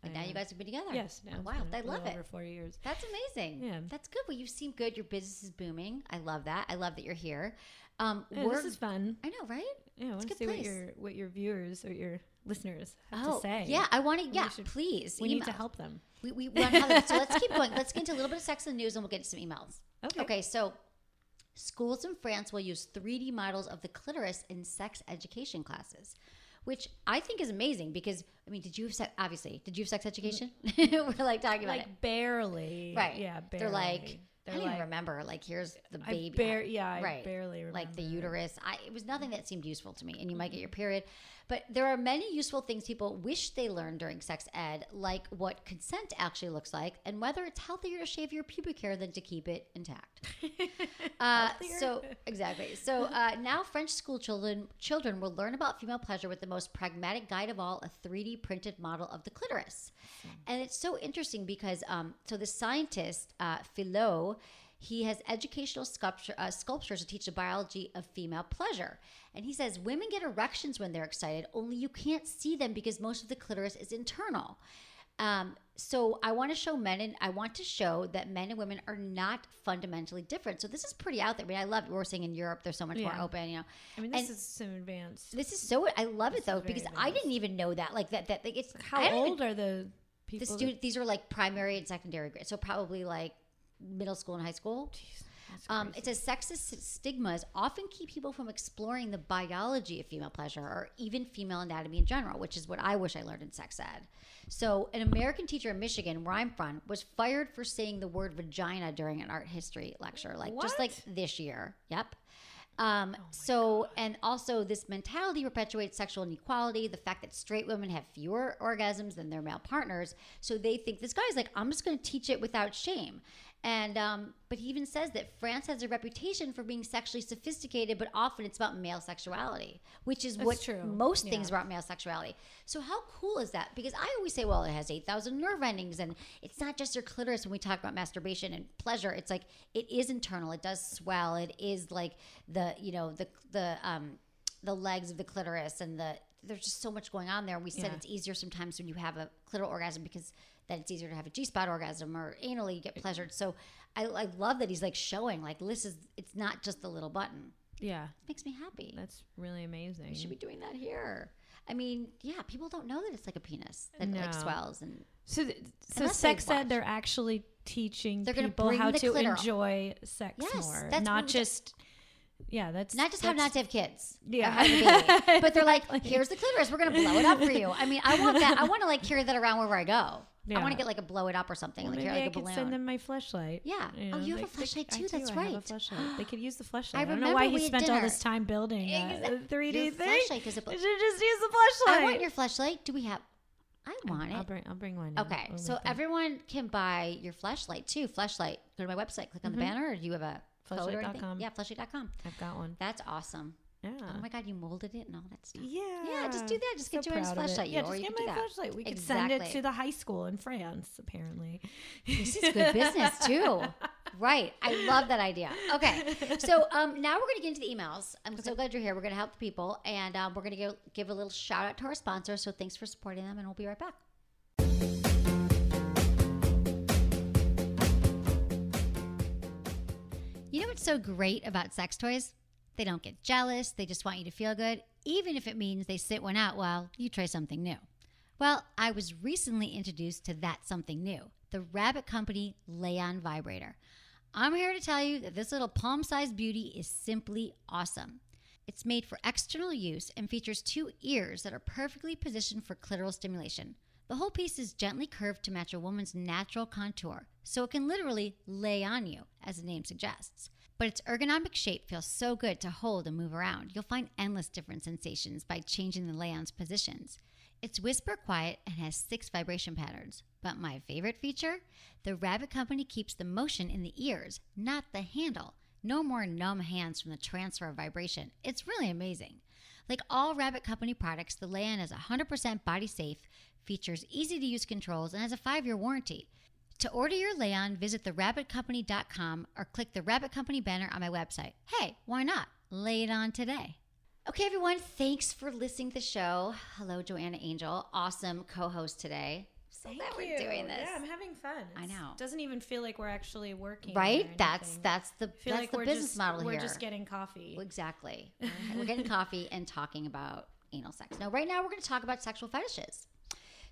Speaker 1: And
Speaker 2: I,
Speaker 1: now you guys have been together.
Speaker 2: Yes.
Speaker 1: Oh,
Speaker 2: Now it's
Speaker 1: wow, I love it.
Speaker 2: Over four years.
Speaker 1: That's amazing.
Speaker 2: Yeah.
Speaker 1: That's good. Well, you seem good. Your business is booming. I love that. I love that you're here. Um,
Speaker 2: Yeah, this is fun.
Speaker 1: I know, right?
Speaker 2: Yeah, I want to see what your what your viewers or your listeners have
Speaker 1: Oh,
Speaker 2: to say.
Speaker 1: yeah. I want to.
Speaker 2: We
Speaker 1: Yeah,
Speaker 2: should-
Speaker 1: please.
Speaker 2: we need to help them.
Speaker 1: We, we want to so let's keep going. Let's get into a little bit of sex and news, and we'll get to some emails.
Speaker 2: Okay.
Speaker 1: Okay. So, schools in France will use 3D models of the clitoris in sex education classes, which I think is amazing because I mean, did you have sex? Obviously, did you have sex mm-hmm. education? We're like talking about
Speaker 2: Like
Speaker 1: it,
Speaker 2: barely.
Speaker 1: right?
Speaker 2: Yeah. Barely.
Speaker 1: They're like.
Speaker 2: They're
Speaker 1: I don't even
Speaker 2: like,
Speaker 1: remember. Like, here's the
Speaker 2: I
Speaker 1: baby.
Speaker 2: bar- yeah, I
Speaker 1: right.
Speaker 2: barely
Speaker 1: Like the uterus. I, it was nothing that seemed useful to me. And you might get your period. But there are many useful things people wish they learned during sex ed, like what consent actually looks like and whether it's healthier to shave your pubic hair than to keep it intact. Uh, so exactly. So uh, now French school children children will learn about female pleasure with the most pragmatic guide of all, a 3D printed model of the clitoris. And it's so interesting because um, so the scientist uh, Fillod, he has educational sculpture, uh, sculptures to teach the biology of female pleasure. And he says women get erections when they're excited, only you can't see them because most of the clitoris is internal. Um, so I want to show men and I want to show that men and women are not fundamentally different. So this is pretty out there. I mean, I love we're saying in Europe they're so much more open. You know,
Speaker 2: I mean, this
Speaker 1: And-
Speaker 2: is some advanced.
Speaker 1: this is so. I love it though because I didn't even know that. Like that. That like it's
Speaker 2: How old
Speaker 1: even-
Speaker 2: are the
Speaker 1: the
Speaker 2: people? that-
Speaker 1: student? These are like primary and secondary grade. So probably like middle school and high school.
Speaker 2: That's
Speaker 1: Um, it says sexist stigmas often keep people from exploring the biology of female pleasure or even female anatomy in general, which is what I wish I learned in sex ed. So, an American teacher in Michigan, where I'm from, was fired for saying the word vagina during an art history lecture, like just like this year. Yep. Um, so, and also this mentality perpetuates sexual inequality, the fact that straight women have fewer orgasms than their male partners. So they think this guy's like, I'm just going to teach it without shame. And um, but he even says that France has a reputation for being sexually sophisticated, but often it's about male sexuality, which is what
Speaker 2: true.
Speaker 1: most things
Speaker 2: Yeah.
Speaker 1: about male sexuality. So how cool is that? Because I always say, well, it has eight thousand nerve endings, and it's not just your clitoris. When we talk about masturbation and pleasure, it's like it is internal. It does swell. It is like the you know the the um the legs of the clitoris and the there's just so much going on there. We said
Speaker 2: Yeah.
Speaker 1: it's easier sometimes when you have a clitoral orgasm because then it's easier to have a G spot orgasm or anally get pleasured. So I, I love that he's like showing like this is it's not just the little button.
Speaker 2: Yeah,
Speaker 1: It makes me happy.
Speaker 2: that's really amazing.
Speaker 1: we should be doing that here. I mean, yeah, people don't know that it's like a penis that
Speaker 2: No.
Speaker 1: like swells and
Speaker 2: So, th- so sex ed, they're actually teaching
Speaker 1: They're
Speaker 2: people how to enjoy sex
Speaker 1: Yes,
Speaker 2: more,
Speaker 1: that's
Speaker 2: not just. Yeah, that's
Speaker 1: not just have not to have kids.
Speaker 2: Yeah.
Speaker 1: have baby, but they're like, here's the clitoris. We're gonna blow it up for you. I mean, I want that. I want to like carry that around wherever I go. I want to get like a blow it up or something. like
Speaker 2: Maybe
Speaker 1: carry like a
Speaker 2: could
Speaker 1: balloon.
Speaker 2: send them my Fleshlight.
Speaker 1: Yeah. Oh, you have a Fleshlight
Speaker 2: I
Speaker 1: too? That's
Speaker 2: I have a
Speaker 1: right.
Speaker 2: Fleshlight. They could use the Fleshlight.
Speaker 1: I
Speaker 2: I, don't know why
Speaker 1: we
Speaker 2: he spent all this time building a 3D
Speaker 1: Your
Speaker 2: thing.
Speaker 1: Fleshlight does a bl-
Speaker 2: You should just use the Fleshlight.
Speaker 1: I want your Fleshlight. Do we have? I want
Speaker 2: I'll
Speaker 1: it.
Speaker 2: bring. I'll bring one.
Speaker 1: Okay, so everyone can buy your Fleshlight too. Fleshlight. Go to my website, click on the mm-hmm. banner, or do you have a code or anything?
Speaker 2: Fleshlight.com.
Speaker 1: Yeah, fleshlight.com.
Speaker 2: I've got one.
Speaker 1: That's awesome.
Speaker 2: Yeah.
Speaker 1: Oh my god, you molded it and all that stuff.
Speaker 2: Yeah.
Speaker 1: Yeah, just do that. Just get
Speaker 2: your of
Speaker 1: Fleshlight,
Speaker 2: Yeah, just
Speaker 1: you
Speaker 2: get my Fleshlight. We could send it to the high school in France, apparently.
Speaker 1: This is good business too. Right. I love that idea. Okay. So um, now we're going to get into the emails. I'm so glad you're here. We're going to help the people and um, we're going to give, give a little shout out to our sponsors. So thanks for supporting them and we'll be right back. What's so great about sex toys? They don't get jealous. They just want you to feel good, even if it means they sit one out while you try something new. Well, I was recently introduced to that something new the Rabbit Company Lay-On Vibrator. I'm here to tell you that this little palm sized beauty is simply awesome. It's made for external use and features two ears that are perfectly positioned for clitoral stimulation. The whole piece is gently curved to match a woman's natural contour, so it can literally lay on you, as the name suggests. But its ergonomic shape feels so good to hold and move around. You'll find endless different sensations by changing the lay-on's positions. It's whisper quiet and has six vibration patterns. But my favorite feature? The Rabbit Company keeps the motion in the ears, not the handle. No more numb hands from the transfer of vibration. It's really amazing. Like all Rabbit Company products, the Lay-On is 100% body safe, features easy to use controls, and has a five year warranty. To order your Lay-On, visit therabbitcompany.com or click the Rabbit Company banner on my website. Hey, why not? Lay it on today. Okay, everyone, thanks for listening to the show. Hello, Joanna Angel, awesome co host today. So glad we're doing this.
Speaker 2: Yeah, I'm having fun.
Speaker 1: I
Speaker 2: It's-
Speaker 1: know.
Speaker 2: Doesn't even feel like we're actually working.
Speaker 1: right? That's that's the
Speaker 2: feel
Speaker 1: that's
Speaker 2: like
Speaker 1: the business
Speaker 2: just,
Speaker 1: model
Speaker 2: we're
Speaker 1: here.
Speaker 2: just getting coffee.
Speaker 1: Exactly. We're getting coffee and talking about anal sex. Now, right now, we're going to talk about sexual fetishes.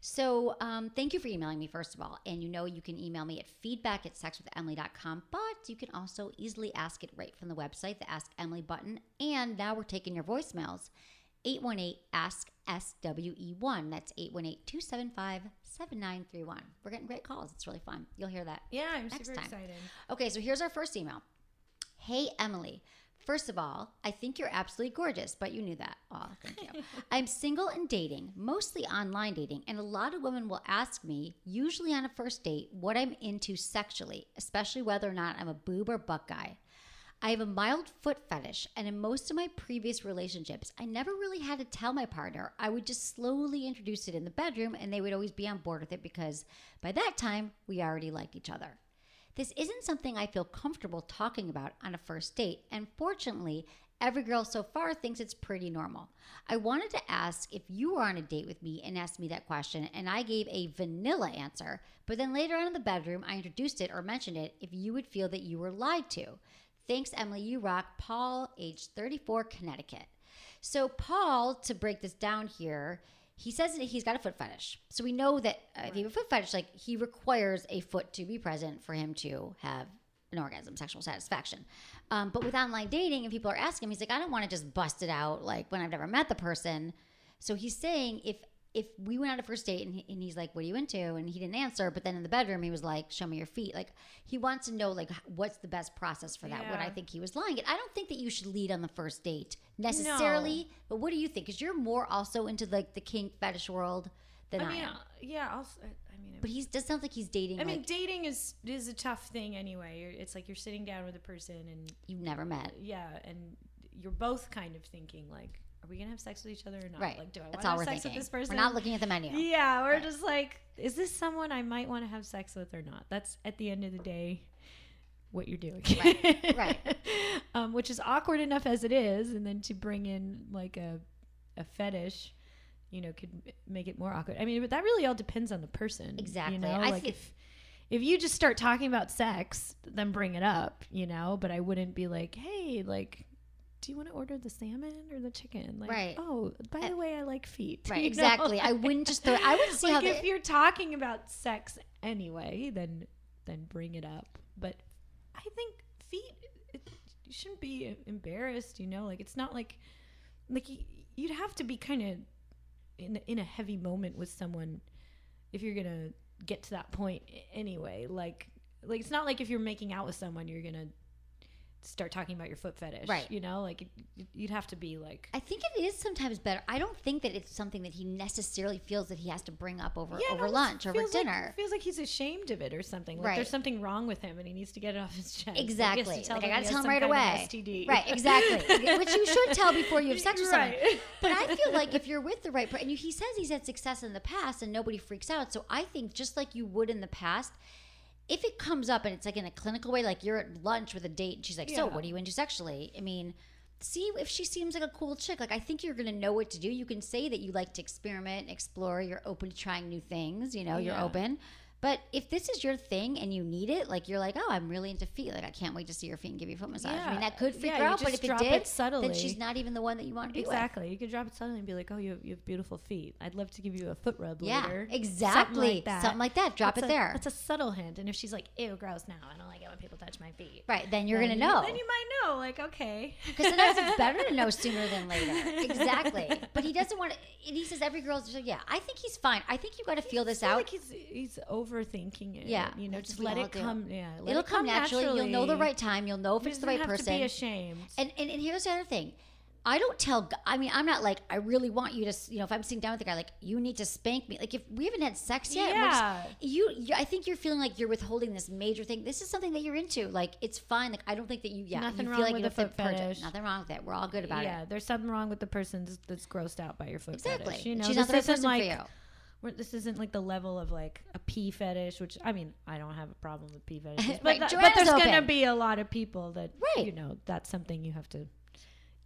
Speaker 1: So, um, thank you for emailing me, first of all. And you know, you can email me at feedback at sexwithemily.com, but you can also easily ask it right from the website, the Ask Emily button. And now we're taking your voicemails 818 Ask SWE1. That's 818 275 7931. We're getting great calls. It's really fun. You'll hear that.
Speaker 2: yeah, I'm
Speaker 1: next
Speaker 2: super
Speaker 1: time.
Speaker 2: excited.
Speaker 1: Okay, so here's our first email. Hey, Emily. First of all, I think you're absolutely gorgeous, but you knew that. Oh, thank you. I'm single and dating, mostly online dating, and a lot of women will ask me, usually on a first date, what I'm into sexually, especially whether or not I'm a boob or butt guy. I have a mild foot fetish, and in most of my previous relationships, I never really had to tell my partner. I would just slowly introduce it in the bedroom, and they would always be on board with it because by that time, we already liked each other. This isn't something I feel comfortable talking about on a first date, and fortunately, every girl so far thinks it's pretty normal. I wanted to ask if you were on a date with me and asked me that question, and I gave a vanilla answer, but then later on in the bedroom, I introduced it or mentioned it if you would feel that you were lied to. Thanks, Emily. You rock. Paul, age 34, Connecticut. So, Paul, to break this down here, he says he's got a foot fetish. So we know that uh, if you have a foot fetish, like he requires a foot to be present for him to have an orgasm, sexual satisfaction. Um, but with online dating, and people are asking him, he's like, I don't want to just bust it out like when I've never met the person. So he's saying if if we went on a first date and, he, and he's like, "What are you into?" and he didn't answer, but then in the bedroom he was like, "Show me your feet." Like he wants to know like what's the best process for that. What I think he was lying. I don't think that you should lead on the first date necessarily. But what do you think? Because you're more also into like the kink fetish world than I,
Speaker 2: I mean,
Speaker 1: am.
Speaker 2: uh, yeah. I mean,
Speaker 1: But he does sound like he's dating.
Speaker 2: I mean,
Speaker 1: like,
Speaker 2: dating is is a tough thing anyway. It's like you're sitting down with a person and
Speaker 1: you've never met.
Speaker 2: yeah, and you're both kind of thinking like, are we gonna have sex with each other or not?
Speaker 1: Right.
Speaker 2: Like, do I want
Speaker 1: That's
Speaker 2: to
Speaker 1: all
Speaker 2: have
Speaker 1: we're
Speaker 2: sex
Speaker 1: thinking.
Speaker 2: with this person?
Speaker 1: We're not looking at the menu.
Speaker 2: Yeah, we're
Speaker 1: Right.
Speaker 2: just like, is this someone I might want to have sex with or not? That's at the end of the day what you're doing.
Speaker 1: Right, right.
Speaker 2: um, which is awkward enough as it is, and then to bring in like a a fetish, you know, could make it more awkward. I mean, but that really all depends on the person.
Speaker 1: Exactly.
Speaker 2: You know,
Speaker 1: I
Speaker 2: like if if you just start talking about sex, then bring it up, you know. But I wouldn't be like, hey, like. Do you want to order the salmon or the chicken? Like,
Speaker 1: Right.
Speaker 2: Oh, by eh, the way, I like feet.
Speaker 1: Right,
Speaker 2: you know?
Speaker 1: exactly. I wouldn't just throw. I would see how
Speaker 2: if
Speaker 1: they,
Speaker 2: you're talking about sex anyway, then then bring it up. But I think feet, it, you shouldn't be embarrassed. You know, like it's not like like you'd have to be kind of in in a heavy moment with someone if you're gonna get to that point anyway. Like like it's not like if you're making out with someone, you're gonna start talking about your foot fetish,
Speaker 1: Right.
Speaker 2: You know, like you'd have to be like.
Speaker 1: I think it is sometimes better. I don't think that it's something that he necessarily feels that he has to bring up over
Speaker 2: Yeah,
Speaker 1: over
Speaker 2: no,
Speaker 1: lunch, over
Speaker 2: feels like-
Speaker 1: dinner.
Speaker 2: feels like he's ashamed of it or something. Like
Speaker 1: Right.
Speaker 2: there's something wrong with him and he needs to get it off his chest. Like,
Speaker 1: Exactly.
Speaker 2: to tell
Speaker 1: Like I gotta tell him right away.
Speaker 2: STD.
Speaker 1: Right, exactly. Which you should tell before you have sex with someone.
Speaker 2: Right.
Speaker 1: But I feel like if you're with the right person, and he says he's had success in the past and nobody freaks out. So I think just like you would in the past, if it comes up and it's like in a clinical way, like you're at lunch with a date and she's like, "So, what are you into sexually?" I mean, see if she seems like a cool chick. Like I think you're gonna know what to do. You can say that you like to experiment, explore. You're open to trying new things. You know, you're open. But if this is your thing and you need it, like you're like, oh, I'm really into feet. Like I can't wait to see your feet and give you a foot massage. Yeah. I mean, that could freak
Speaker 2: Yeah,
Speaker 1: her out. But if it
Speaker 2: drop
Speaker 1: did,
Speaker 2: it
Speaker 1: then she's not even the one that you want to be with.
Speaker 2: Exactly. You could drop it suddenly and be like, "Oh, you, you have beautiful feet. I'd love to give you a foot rub
Speaker 1: Yeah,
Speaker 2: later."
Speaker 1: exactly. Something like that. Drop
Speaker 2: That's
Speaker 1: it
Speaker 2: a-
Speaker 1: there.
Speaker 2: That's a subtle hint. And if she's like, "Ew, gross," now I don't like it when people touch my feet.
Speaker 1: Right, then you're
Speaker 2: then
Speaker 1: gonna
Speaker 2: you-
Speaker 1: know.
Speaker 2: Then you might know. Like, okay.
Speaker 1: Because sometimes it's better to know sooner than later. Exactly. But he doesn't want to. And he says every girl's just like, yeah. I think he's fine. I think you got to feel this out.
Speaker 2: like he's he's overthinking it.
Speaker 1: Yeah,
Speaker 2: you know, just let it
Speaker 1: do.
Speaker 2: come. Yeah, let
Speaker 1: It'll
Speaker 2: it
Speaker 1: come naturally. You'll know the right time. You'll know if
Speaker 2: He
Speaker 1: it's the right
Speaker 2: have
Speaker 1: person.
Speaker 2: To be ashamed.
Speaker 1: And, and and here's the other thing. I don't tell. I mean, I'm not like I really want you to. You know, if I'm sitting down with a guy, like you need to spank me. Like if we haven't had sex yet, we're just- you, you. I think you're feeling like you're withholding this major thing. This is something that you're into. Like it's fine. Like I don't think that you. Yeah,
Speaker 2: Nothing
Speaker 1: you
Speaker 2: wrong
Speaker 1: like
Speaker 2: with
Speaker 1: you
Speaker 2: the foot fetish.
Speaker 1: Nothing wrong with it. We're all good about
Speaker 2: yeah,
Speaker 1: it.
Speaker 2: Yeah, there's something wrong with the person that's- grossed out by your foot
Speaker 1: Exactly.
Speaker 2: fetish. You know,
Speaker 1: She's
Speaker 2: this
Speaker 1: not the right
Speaker 2: isn't like
Speaker 1: for you.
Speaker 2: We're- this isn't like the level of like a pee fetish, which I mean, I don't have a problem with pee fetishes, but,
Speaker 1: Right,
Speaker 2: but there's going to be a lot of people that
Speaker 1: Right.
Speaker 2: you know that's something you have to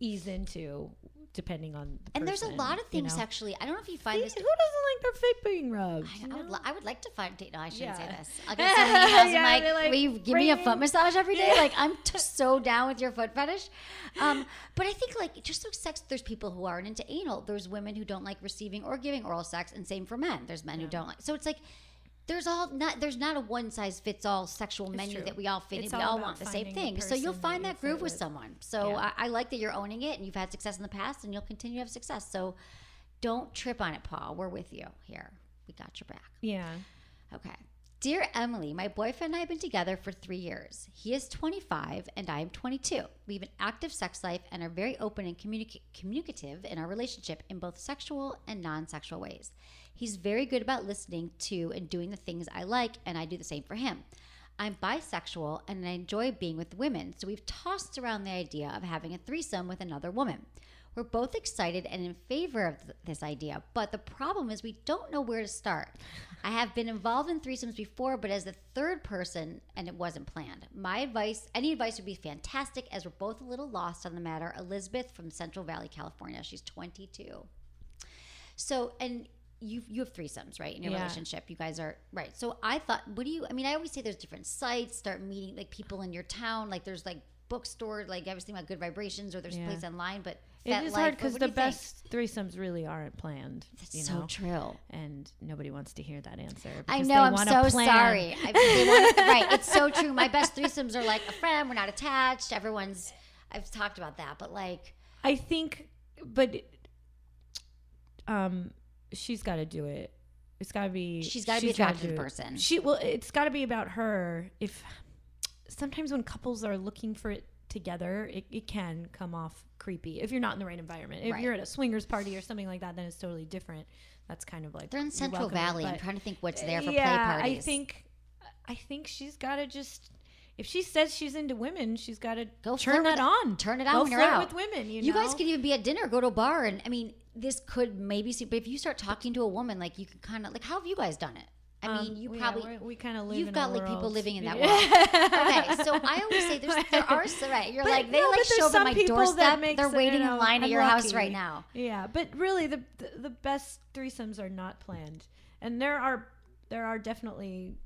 Speaker 2: ease into depending on. The
Speaker 1: And there's a lot of
Speaker 2: you
Speaker 1: things
Speaker 2: know?
Speaker 1: actually. I don't know if you find
Speaker 2: Who
Speaker 1: this.
Speaker 2: doesn't like their feet being rubbed?
Speaker 1: I, I would, li- I would like to find. No, I shouldn't say this. I'll get someone in your house
Speaker 2: Yeah,
Speaker 1: like,
Speaker 2: like,
Speaker 1: will you give me a foot massage every day? Like, I'm just so down with your foot fetish. Um, but I think like just like sex, there's people who aren't into anal. There's women who don't like receiving or giving oral sex, and same for men. There's men who don't like. So it's like. There's all not. There's not a one size fits all sexual menu
Speaker 2: true.
Speaker 1: that we all fit
Speaker 2: It's
Speaker 1: in. We
Speaker 2: all
Speaker 1: want the same thing. So you'll find
Speaker 2: that
Speaker 1: that groove with
Speaker 2: with.
Speaker 1: someone. So
Speaker 2: Yeah.
Speaker 1: I, I like that you're owning it and you've had success in the past and you'll continue to have success. So don't trip on it, Paul. We're with you here. We got your back.
Speaker 2: yeah.
Speaker 1: Okay. Dear Emily, my boyfriend and I have been together for three years. He is 25 and I am 22. We have an active sex life and are very open and communica- communicative in our relationship in both sexual and non sexual ways. He's very good about listening to and doing the things I like, and I do the same for him. I'm bisexual and I enjoy being with women, so we've tossed around the idea of having a threesome with another woman. We're both excited and in favor of th- this idea, but the problem is we don't know where to start. I have been involved in threesomes before, but as the third person, and it wasn't planned. My advice, any advice would be fantastic, as we're both a little lost on the matter. Elizabeth from Central Valley, California. She's 22. So, and you you have threesomes, right? In your
Speaker 2: Yeah.
Speaker 1: relationship, you guys are right. So I thought, what do you? I mean, I always say there's different sites. Start meeting like people in your town. Like there's like bookstore, like I was thinking about Good Vibrations, or there's a place online. But
Speaker 2: It is
Speaker 1: Life,
Speaker 2: hard because the
Speaker 1: you think?
Speaker 2: best threesomes really aren't planned.
Speaker 1: That's so
Speaker 2: know?
Speaker 1: true.
Speaker 2: and nobody wants to hear that answer.
Speaker 1: I know. I'm so
Speaker 2: plan.
Speaker 1: sorry. I, want, right. It's so true. My best threesomes are like a friend. We're not attached. Everyone's. I've talked about that, but like,
Speaker 2: I think, but um, she's got to do it. It's got to be.
Speaker 1: She's gotta be
Speaker 2: gotta
Speaker 1: attracted to the person.
Speaker 2: She well, it's got to be about her. If sometimes when couples are looking for it together, it, it can come off creepy if you're not in the right environment. If
Speaker 1: Right.
Speaker 2: you're at a swingers party or something like that, then it's totally different. That's kind of like
Speaker 1: They're in Central
Speaker 2: it,
Speaker 1: Valley. I'm trying to think what's there for
Speaker 2: yeah,
Speaker 1: play parties.
Speaker 2: I think I think she's got to just if she says she's into women, she's got to
Speaker 1: Go
Speaker 2: turn that
Speaker 1: with-
Speaker 2: on.
Speaker 1: Turn it on
Speaker 2: Go
Speaker 1: when you're out.
Speaker 2: with women. You,
Speaker 1: You
Speaker 2: know?
Speaker 1: guys could even be at dinner, go to a bar, and I mean, this could maybe see. But if you start talking to a woman, like you could kind of like, how have you guys done it? I mean, you
Speaker 2: Um, yeah,
Speaker 1: probably
Speaker 2: we kind of live.
Speaker 1: you've got like people living in that world. okay, so I always say there's there are right. You're
Speaker 2: But
Speaker 1: like they
Speaker 2: no,
Speaker 1: like show up at my
Speaker 2: people that
Speaker 1: doorstep. They're waiting in line at your house right now.
Speaker 2: Yeah, but really, the, the the best threesomes are not planned, and there are there are definitely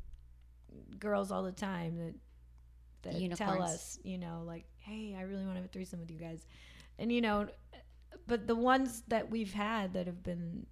Speaker 2: girls all the time that that tell us, you know, like, hey, I really want to have a threesome with you guys, and you know, but the ones that we've had that have been,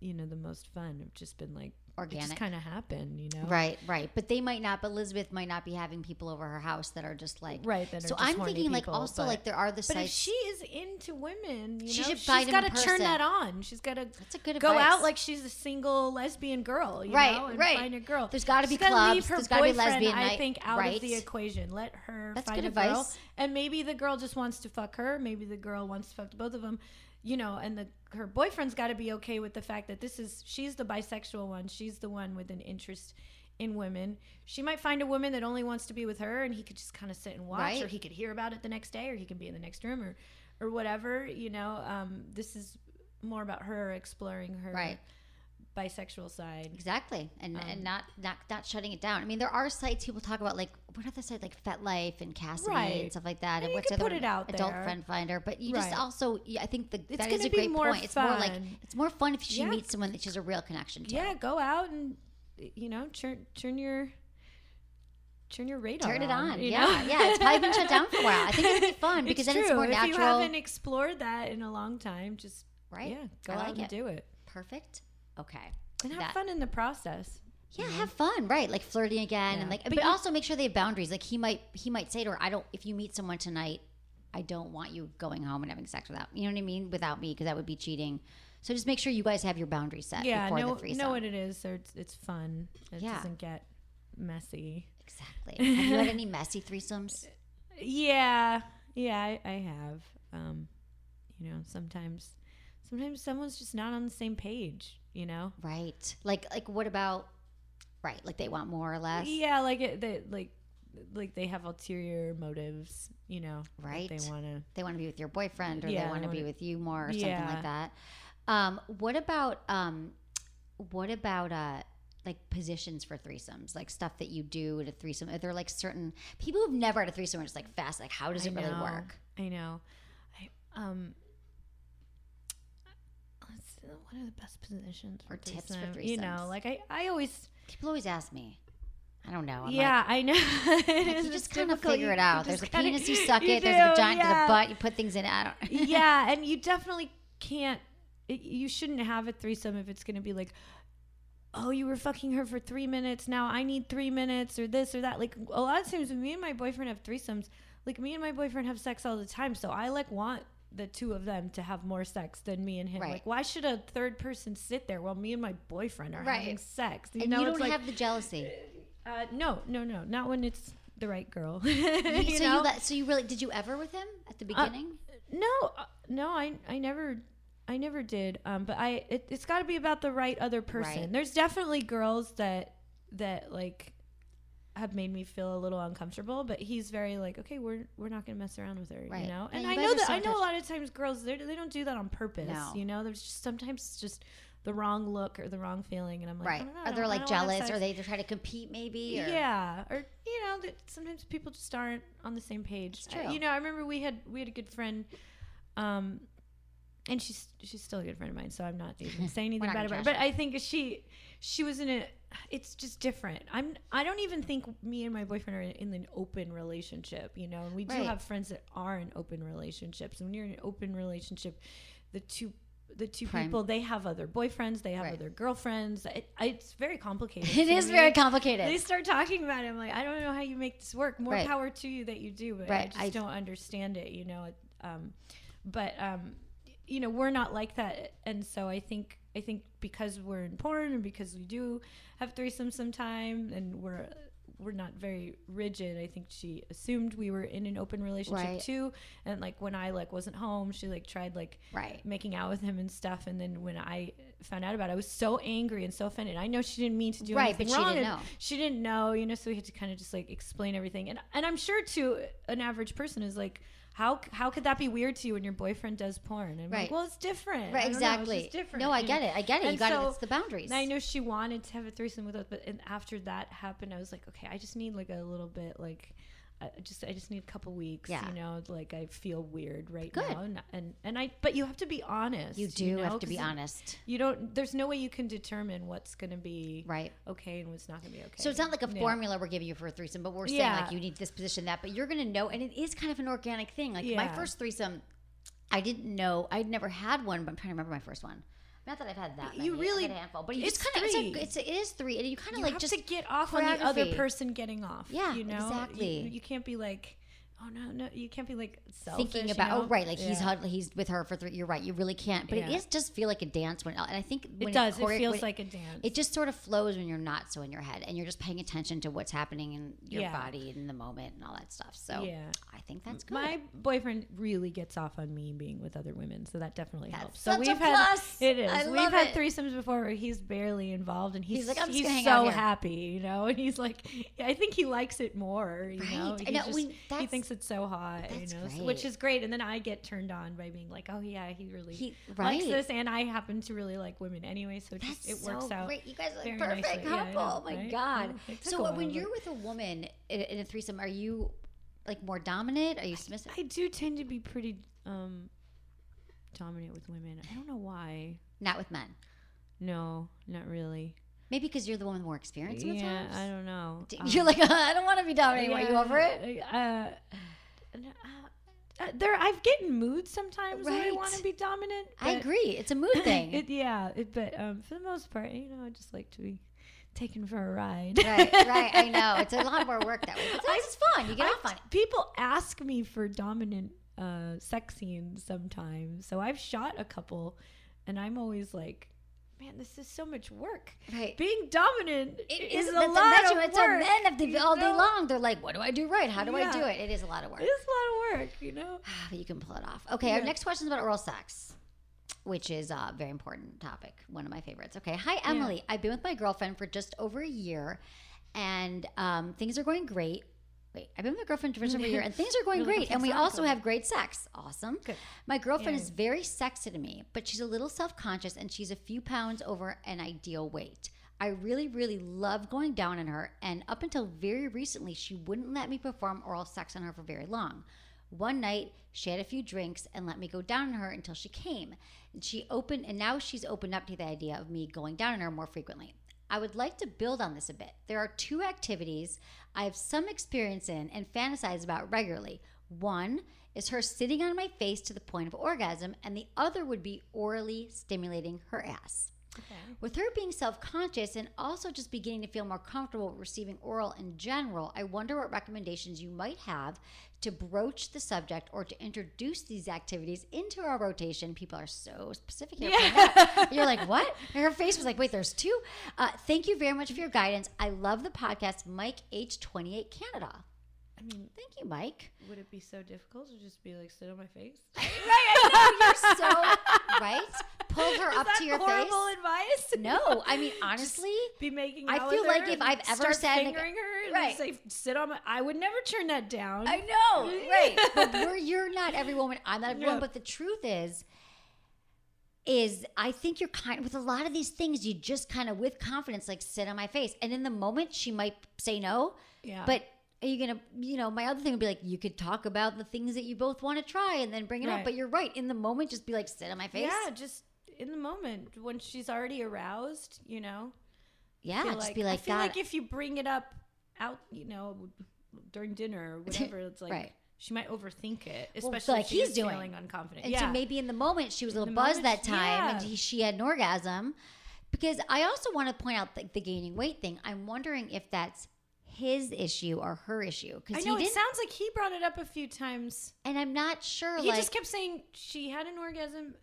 Speaker 2: you know, the most fun have just been like
Speaker 1: Organic.
Speaker 2: kind of happen, you know.
Speaker 1: Right, right. But they might not. But Elizabeth might not be having people over her house that are just like
Speaker 2: Right, that are
Speaker 1: So I'm thinking like also
Speaker 2: but-
Speaker 1: like there are the
Speaker 2: But
Speaker 1: sites.
Speaker 2: if she is into women, you
Speaker 1: She
Speaker 2: know,
Speaker 1: should
Speaker 2: she's got to turn that on. She's got to
Speaker 1: That's a good
Speaker 2: go
Speaker 1: advice.
Speaker 2: out like she's a single lesbian girl, you
Speaker 1: Right,
Speaker 2: know, and
Speaker 1: right.
Speaker 2: find a girl.
Speaker 1: There's gotta be
Speaker 2: She's gotta
Speaker 1: clubs,
Speaker 2: Leave her
Speaker 1: there's gotta be
Speaker 2: boyfriend,
Speaker 1: lesbian
Speaker 2: I
Speaker 1: night,
Speaker 2: think out
Speaker 1: right.
Speaker 2: of the equation. Let her
Speaker 1: That's
Speaker 2: find
Speaker 1: good
Speaker 2: a girl,
Speaker 1: advice.
Speaker 2: and maybe the girl just wants to fuck her. Maybe the girl wants to fuck both of them, you know. And the her boyfriend's got to be okay with the fact that this is she's the bisexual one. She's the one with an interest in women. She might find a woman that only wants to be with her, and he could just kind of sit and watch,
Speaker 1: Right.
Speaker 2: or he could hear about it the next day, or he can be in the next room, or or whatever. You know, um, this is more about her exploring her
Speaker 1: Right.
Speaker 2: Bisexual side.
Speaker 1: Exactly, and
Speaker 2: Um,
Speaker 1: and not not not shutting it down. I mean, there are sites people talk about like what are the sites like FetLife and Kasidie
Speaker 2: Right.
Speaker 1: and stuff like that.
Speaker 2: And
Speaker 1: And
Speaker 2: you
Speaker 1: what's the
Speaker 2: put it out
Speaker 1: Adult
Speaker 2: there.
Speaker 1: Friend Finder, but you just also yeah, I think the,
Speaker 2: It's
Speaker 1: that is a great
Speaker 2: more
Speaker 1: point. It's more like
Speaker 2: fun.
Speaker 1: it's more fun if she
Speaker 2: Yeah.
Speaker 1: meets someone that she's a real connection to.
Speaker 2: Yeah, go out and you know turn turn your turn your radar
Speaker 1: Turn it on.
Speaker 2: you
Speaker 1: Yeah,
Speaker 2: know?
Speaker 1: yeah. It's probably been shut down for a while. I think it'd be fun because
Speaker 2: it's
Speaker 1: then
Speaker 2: true.
Speaker 1: it's more
Speaker 2: if
Speaker 1: natural.
Speaker 2: If you haven't explored that in a long time, just
Speaker 1: Right.
Speaker 2: yeah, go
Speaker 1: I
Speaker 2: out
Speaker 1: like
Speaker 2: and
Speaker 1: it.
Speaker 2: do it
Speaker 1: Perfect. Okay.
Speaker 2: and have
Speaker 1: That-
Speaker 2: fun in the process.
Speaker 1: Yeah, have fun, right? Like flirting again,
Speaker 2: Yeah.
Speaker 1: and like,
Speaker 2: But
Speaker 1: but,
Speaker 2: you-
Speaker 1: also make sure they have boundaries. Like he might, he might say to her, "I don't. If you meet someone tonight, I don't want you going home and having sex without. You know what I mean? Without me, because that would be cheating. So just make sure you guys have your boundaries set
Speaker 2: Yeah,
Speaker 1: before
Speaker 2: know
Speaker 1: the threesome.
Speaker 2: know what it is. So it's it's fun. It
Speaker 1: Yeah.
Speaker 2: doesn't get messy.
Speaker 1: exactly. have you had any messy threesomes?
Speaker 2: Yeah, yeah, I, I have. Um, you know, sometimes sometimes someone's just not on the same page. You know.
Speaker 1: Right. Like, like what about? Right. Like they want more or less.
Speaker 2: Yeah, like it, they like like they have ulterior motives, you know. like
Speaker 1: Right.
Speaker 2: They want to.
Speaker 1: They want to be with your boyfriend, or
Speaker 2: Yeah,
Speaker 1: they want to be with you more, or something
Speaker 2: Yeah.
Speaker 1: like that. Um, what about um, what about uh, like positions for threesomes, like stuff that you do at a threesome? Are there like certain people who've never had a threesome are just like fast? Like, how does it really work?
Speaker 2: I know. I um. What are the best positions for
Speaker 1: Or tips for
Speaker 2: threesome? You know, like I, I always.
Speaker 1: People always ask me. I don't know. I'm
Speaker 2: yeah, I know.
Speaker 1: Like, like, you just kind of figure it out. There's a
Speaker 2: kinda-
Speaker 1: penis, you suck
Speaker 2: you
Speaker 1: it. There's a
Speaker 2: do,
Speaker 1: vagina, there's
Speaker 2: yeah.
Speaker 1: a butt, you put things in it. I don't.
Speaker 2: yeah, and you definitely can't. It, you shouldn't have a threesome if it's going to be like, oh, you were fucking her for three minutes. Now I need three minutes or this or that. Like a lot of times when me and my boyfriend have threesomes, like me and my boyfriend have sex all the time. So I like want the two of them to have more sex than me and him.
Speaker 1: Right.
Speaker 2: Like why should a third person sit there while me and my boyfriend are
Speaker 1: Right.
Speaker 2: having sex? You
Speaker 1: and
Speaker 2: know,
Speaker 1: you don't
Speaker 2: like,
Speaker 1: have the jealousy.
Speaker 2: uh, no, no, no, not when it's the right girl.
Speaker 1: You- so
Speaker 2: know?
Speaker 1: you let, so you really did you ever with him at the beginning?
Speaker 2: No, uh, no, I I never I never did. Um, but I it, it's got to be about the right other person.
Speaker 1: Right.
Speaker 2: There's definitely girls that that like have made me feel a little uncomfortable, but he's very like, okay, we're we're not gonna mess around with her,
Speaker 1: Right.
Speaker 2: you know. And
Speaker 1: you
Speaker 2: I know that
Speaker 1: so
Speaker 2: I know a lot of times girls they they don't do that on purpose,
Speaker 1: No.
Speaker 2: you know. There's just sometimes it's just the wrong look or the wrong feeling, and I'm like,
Speaker 1: right?
Speaker 2: don't know, I
Speaker 1: Are they
Speaker 2: don't-
Speaker 1: like
Speaker 2: don't wanna have
Speaker 1: jealous? Or they try to compete maybe? Or?
Speaker 2: Yeah, or you know, that sometimes people just aren't on the same page.
Speaker 1: It's true.
Speaker 2: Uh, You know, I remember we had we had a good friend, um, and she's she's still a good friend of mine, so I'm not even saying anything
Speaker 1: not
Speaker 2: bad about her. But I think she she was in a. It's just different. I'm. I don't even think me and my boyfriend are in an open relationship. You know, and we do
Speaker 1: Right.
Speaker 2: have friends that are in open relationships. And when you're in an open relationship, the two the two
Speaker 1: Prime.
Speaker 2: people they have other boyfriends, they have
Speaker 1: Right.
Speaker 2: other girlfriends. It, it's very complicated.
Speaker 1: It is very complicated.
Speaker 2: they start talking about it. I'm like, I don't know how you make this work. More
Speaker 1: Right.
Speaker 2: power to you that you do, but I just
Speaker 1: I-
Speaker 2: don't understand it. You know, um, but um, you know, we're not like that, and so I think I think because we're in porn and because we do have threesomes sometime, and we're we're not very rigid. I think she assumed we were in an open relationship
Speaker 1: Right.
Speaker 2: too. And like when I like wasn't home, she like tried like
Speaker 1: Right.
Speaker 2: making out with him and stuff. And then when I found out about it, I was so angry and so offended. I know she didn't mean to do
Speaker 1: Right,
Speaker 2: anything
Speaker 1: but she
Speaker 2: wrong.
Speaker 1: didn't know.
Speaker 2: She didn't know, you know. So we had to kind of just like explain everything. And and I'm sure to an average person is like. How, how could that be weird to you when your boyfriend does porn? And
Speaker 1: Right.
Speaker 2: like, well, it's different.
Speaker 1: Right,
Speaker 2: know, it's
Speaker 1: exactly.
Speaker 2: different.
Speaker 1: No, I get it. I get it. You
Speaker 2: And
Speaker 1: got it.
Speaker 2: so-
Speaker 1: It's the boundaries.
Speaker 2: and I know she wanted to have a threesome with us, but and after that happened, I was like, okay, I just need like a little bit, like, I just I just need a couple weeks.
Speaker 1: Yeah.
Speaker 2: You know, like I feel weird right
Speaker 1: Good.
Speaker 2: now, and, and and I. But you have to be honest.
Speaker 1: You do
Speaker 2: know,
Speaker 1: have to be honest.
Speaker 2: You don't. There's no way you can determine what's going to be
Speaker 1: Right.
Speaker 2: okay and what's not going to be okay.
Speaker 1: So it's not like a
Speaker 2: Yeah.
Speaker 1: formula we're giving you for a threesome, but we're saying
Speaker 2: Yeah.
Speaker 1: like you need this position, that, but you're gonna know, and it is kind of an organic thing. Like my first threesome, I didn't know, I'd never had one, but I'm trying to remember my first one. Not that I've had that.
Speaker 2: You
Speaker 1: many. I've
Speaker 2: really-
Speaker 1: had a handful, but you
Speaker 2: it's
Speaker 1: just kind of it's, a, it's a, it is three, and you kind of like
Speaker 2: have
Speaker 1: just
Speaker 2: to get off on the other person getting off.
Speaker 1: Yeah,
Speaker 2: you know
Speaker 1: exactly.
Speaker 2: You, you can't be like, oh no, no, you can't be like selfish.
Speaker 1: thinking
Speaker 2: you
Speaker 1: about oh,
Speaker 2: know?
Speaker 1: oh right like he's
Speaker 2: Yeah.
Speaker 1: hud- he's with her for three you're right you really can't but it
Speaker 2: Yeah.
Speaker 1: is just feel like a dance when and I think when
Speaker 2: It does. It
Speaker 1: chore-
Speaker 2: feels
Speaker 1: when-
Speaker 2: like a dance.
Speaker 1: it just sort of flows when you're not so in your head and you're just paying attention to what's happening in your
Speaker 2: Yeah.
Speaker 1: body in the moment and all that stuff so
Speaker 2: Yeah.
Speaker 1: I think that's good
Speaker 2: My boyfriend really gets off on me being with other women, so that definitely
Speaker 1: That's
Speaker 2: helps. So we've had
Speaker 1: plus.
Speaker 2: it is.
Speaker 1: I
Speaker 2: we've had
Speaker 1: it.
Speaker 2: threesomes before where he's barely involved, and he's
Speaker 1: He's like, "I'm
Speaker 2: he's so happy, you know. And he's like, I think he likes it more, you.
Speaker 1: Right.
Speaker 2: He
Speaker 1: know,
Speaker 2: just-
Speaker 1: we-
Speaker 2: he
Speaker 1: that's-
Speaker 2: thinks it's so hot,
Speaker 1: that's
Speaker 2: you know,
Speaker 1: great.
Speaker 2: which is great. And then I get turned on by being like, oh yeah, he really
Speaker 1: He-
Speaker 2: likes this, and I happen to really like women anyway, so
Speaker 1: that's
Speaker 2: just it works
Speaker 1: so
Speaker 2: out.
Speaker 1: great you guys are like perfect
Speaker 2: nicely. Yeah, I
Speaker 1: couple
Speaker 2: know,
Speaker 1: oh my
Speaker 2: right?
Speaker 1: god
Speaker 2: Yeah,
Speaker 1: so
Speaker 2: while,
Speaker 1: when you're with a woman in, in a threesome are you like more dominant are you submissive
Speaker 2: I do tend to be pretty um dominant with women. I don't know why.
Speaker 1: not with men
Speaker 2: No, not really.
Speaker 1: Maybe because you're the one with more experience
Speaker 2: Yeah,
Speaker 1: sometimes
Speaker 2: I don't know. Um,
Speaker 1: you're like I don't want to be dominating are you over it
Speaker 2: Uh, uh, uh, there, I've get in moods sometimes where I want to be dominant.
Speaker 1: I agree it's a mood thing
Speaker 2: It, yeah, it, but um, for the most part, you know, I just like to be taken for a ride.
Speaker 1: right, right. I know it's a lot more work that way. But sometimes it's fun. You get off on it.
Speaker 2: People ask me for dominant uh, sex scenes sometimes, so I've shot a couple, and I'm always like, "Man, this is so much work.
Speaker 1: Right.
Speaker 2: Being dominant
Speaker 1: It
Speaker 2: is
Speaker 1: is
Speaker 2: a lot of
Speaker 1: it's
Speaker 2: work.
Speaker 1: a men have to
Speaker 2: you
Speaker 1: all day long. They're like, what do I do right? How do I do it? It is a lot of work.
Speaker 2: It's a lot of work, you know.
Speaker 1: You can pull it off. Okay, our next question is about oral sex, which is a very important topic. One of my favorites. Okay, hi Emily. I've been with my girlfriend for just over a year, and um, things are going great. Wait, I've been with my girlfriend for over a year, and things are going
Speaker 2: You're
Speaker 1: great, and we also have great sex. Awesome.
Speaker 2: Good.
Speaker 1: My girlfriend
Speaker 2: Yeah.
Speaker 1: is very sexy to me, but she's a little self conscious, and she's a few pounds over an ideal weight. I really, really love going down on her, and up until very recently, she wouldn't let me perform oral sex on her for very long. One night, she had a few drinks and let me go down on her until she came. And she opened, and now she's opened up to the idea of me going down on her more frequently. I would like to build on this a bit. There are two activities I have some experience in and fantasize about regularly. One is her sitting on my face to the point of orgasm, and the other would be orally stimulating her ass. With her being self conscious and also just beginning to feel more comfortable receiving oral in general, I wonder what recommendations you might have to broach the subject or to introduce these activities into our rotation. People are so specific here. Yeah. You're like, what? Her face was like, wait, there's two? Uh, thank you very much for your guidance. I love the podcast, Mike H28 Canada.
Speaker 2: I mean,
Speaker 1: Thank you, Mike.
Speaker 2: would it be so difficult to just be like sit on my face? Right.
Speaker 1: I know You're so right. Pull her up to your
Speaker 2: horrible
Speaker 1: face.
Speaker 2: advice?
Speaker 1: No, I mean honestly,
Speaker 2: be making.
Speaker 1: I feel like if I've ever
Speaker 2: start
Speaker 1: sat in a-
Speaker 2: fingering her, and
Speaker 1: Right.
Speaker 2: Say, sit on my. I would never turn that down.
Speaker 1: I know, right? But we're, you're not every woman. I'm not every woman.
Speaker 2: Yeah.
Speaker 1: But the truth is, is I think you're kind with a lot of these things. You just kind of with confidence, like sit on my face, and in the moment she might say no.
Speaker 2: Yeah.
Speaker 1: But are you gonna? You know, my other thing would be like you could talk about the things that you both want to try, and then bring it up. But you're right. In the moment, just be like sit on my face.
Speaker 2: Yeah, just in the moment when she's already aroused, you know.
Speaker 1: yeah. Just
Speaker 2: like,
Speaker 1: be like,
Speaker 2: I feel
Speaker 1: God,
Speaker 2: like if you bring it up out, you know, during dinner or whatever, it's like
Speaker 1: Right.
Speaker 2: she might overthink it,
Speaker 1: Well,
Speaker 2: especially
Speaker 1: like
Speaker 2: if she
Speaker 1: he's doing.
Speaker 2: feeling unconfident.
Speaker 1: And
Speaker 2: yeah,
Speaker 1: so maybe in the moment she was a little buzzed
Speaker 2: moment,
Speaker 1: that time and he, she had an orgasm. Because I also want to point out the, the gaining weight thing. I'm wondering if that's his issue or her issue. Because he
Speaker 2: know it sounds like he brought it up a few times.
Speaker 1: and I'm not sure.
Speaker 2: He
Speaker 1: like,
Speaker 2: just kept saying she had an orgasm,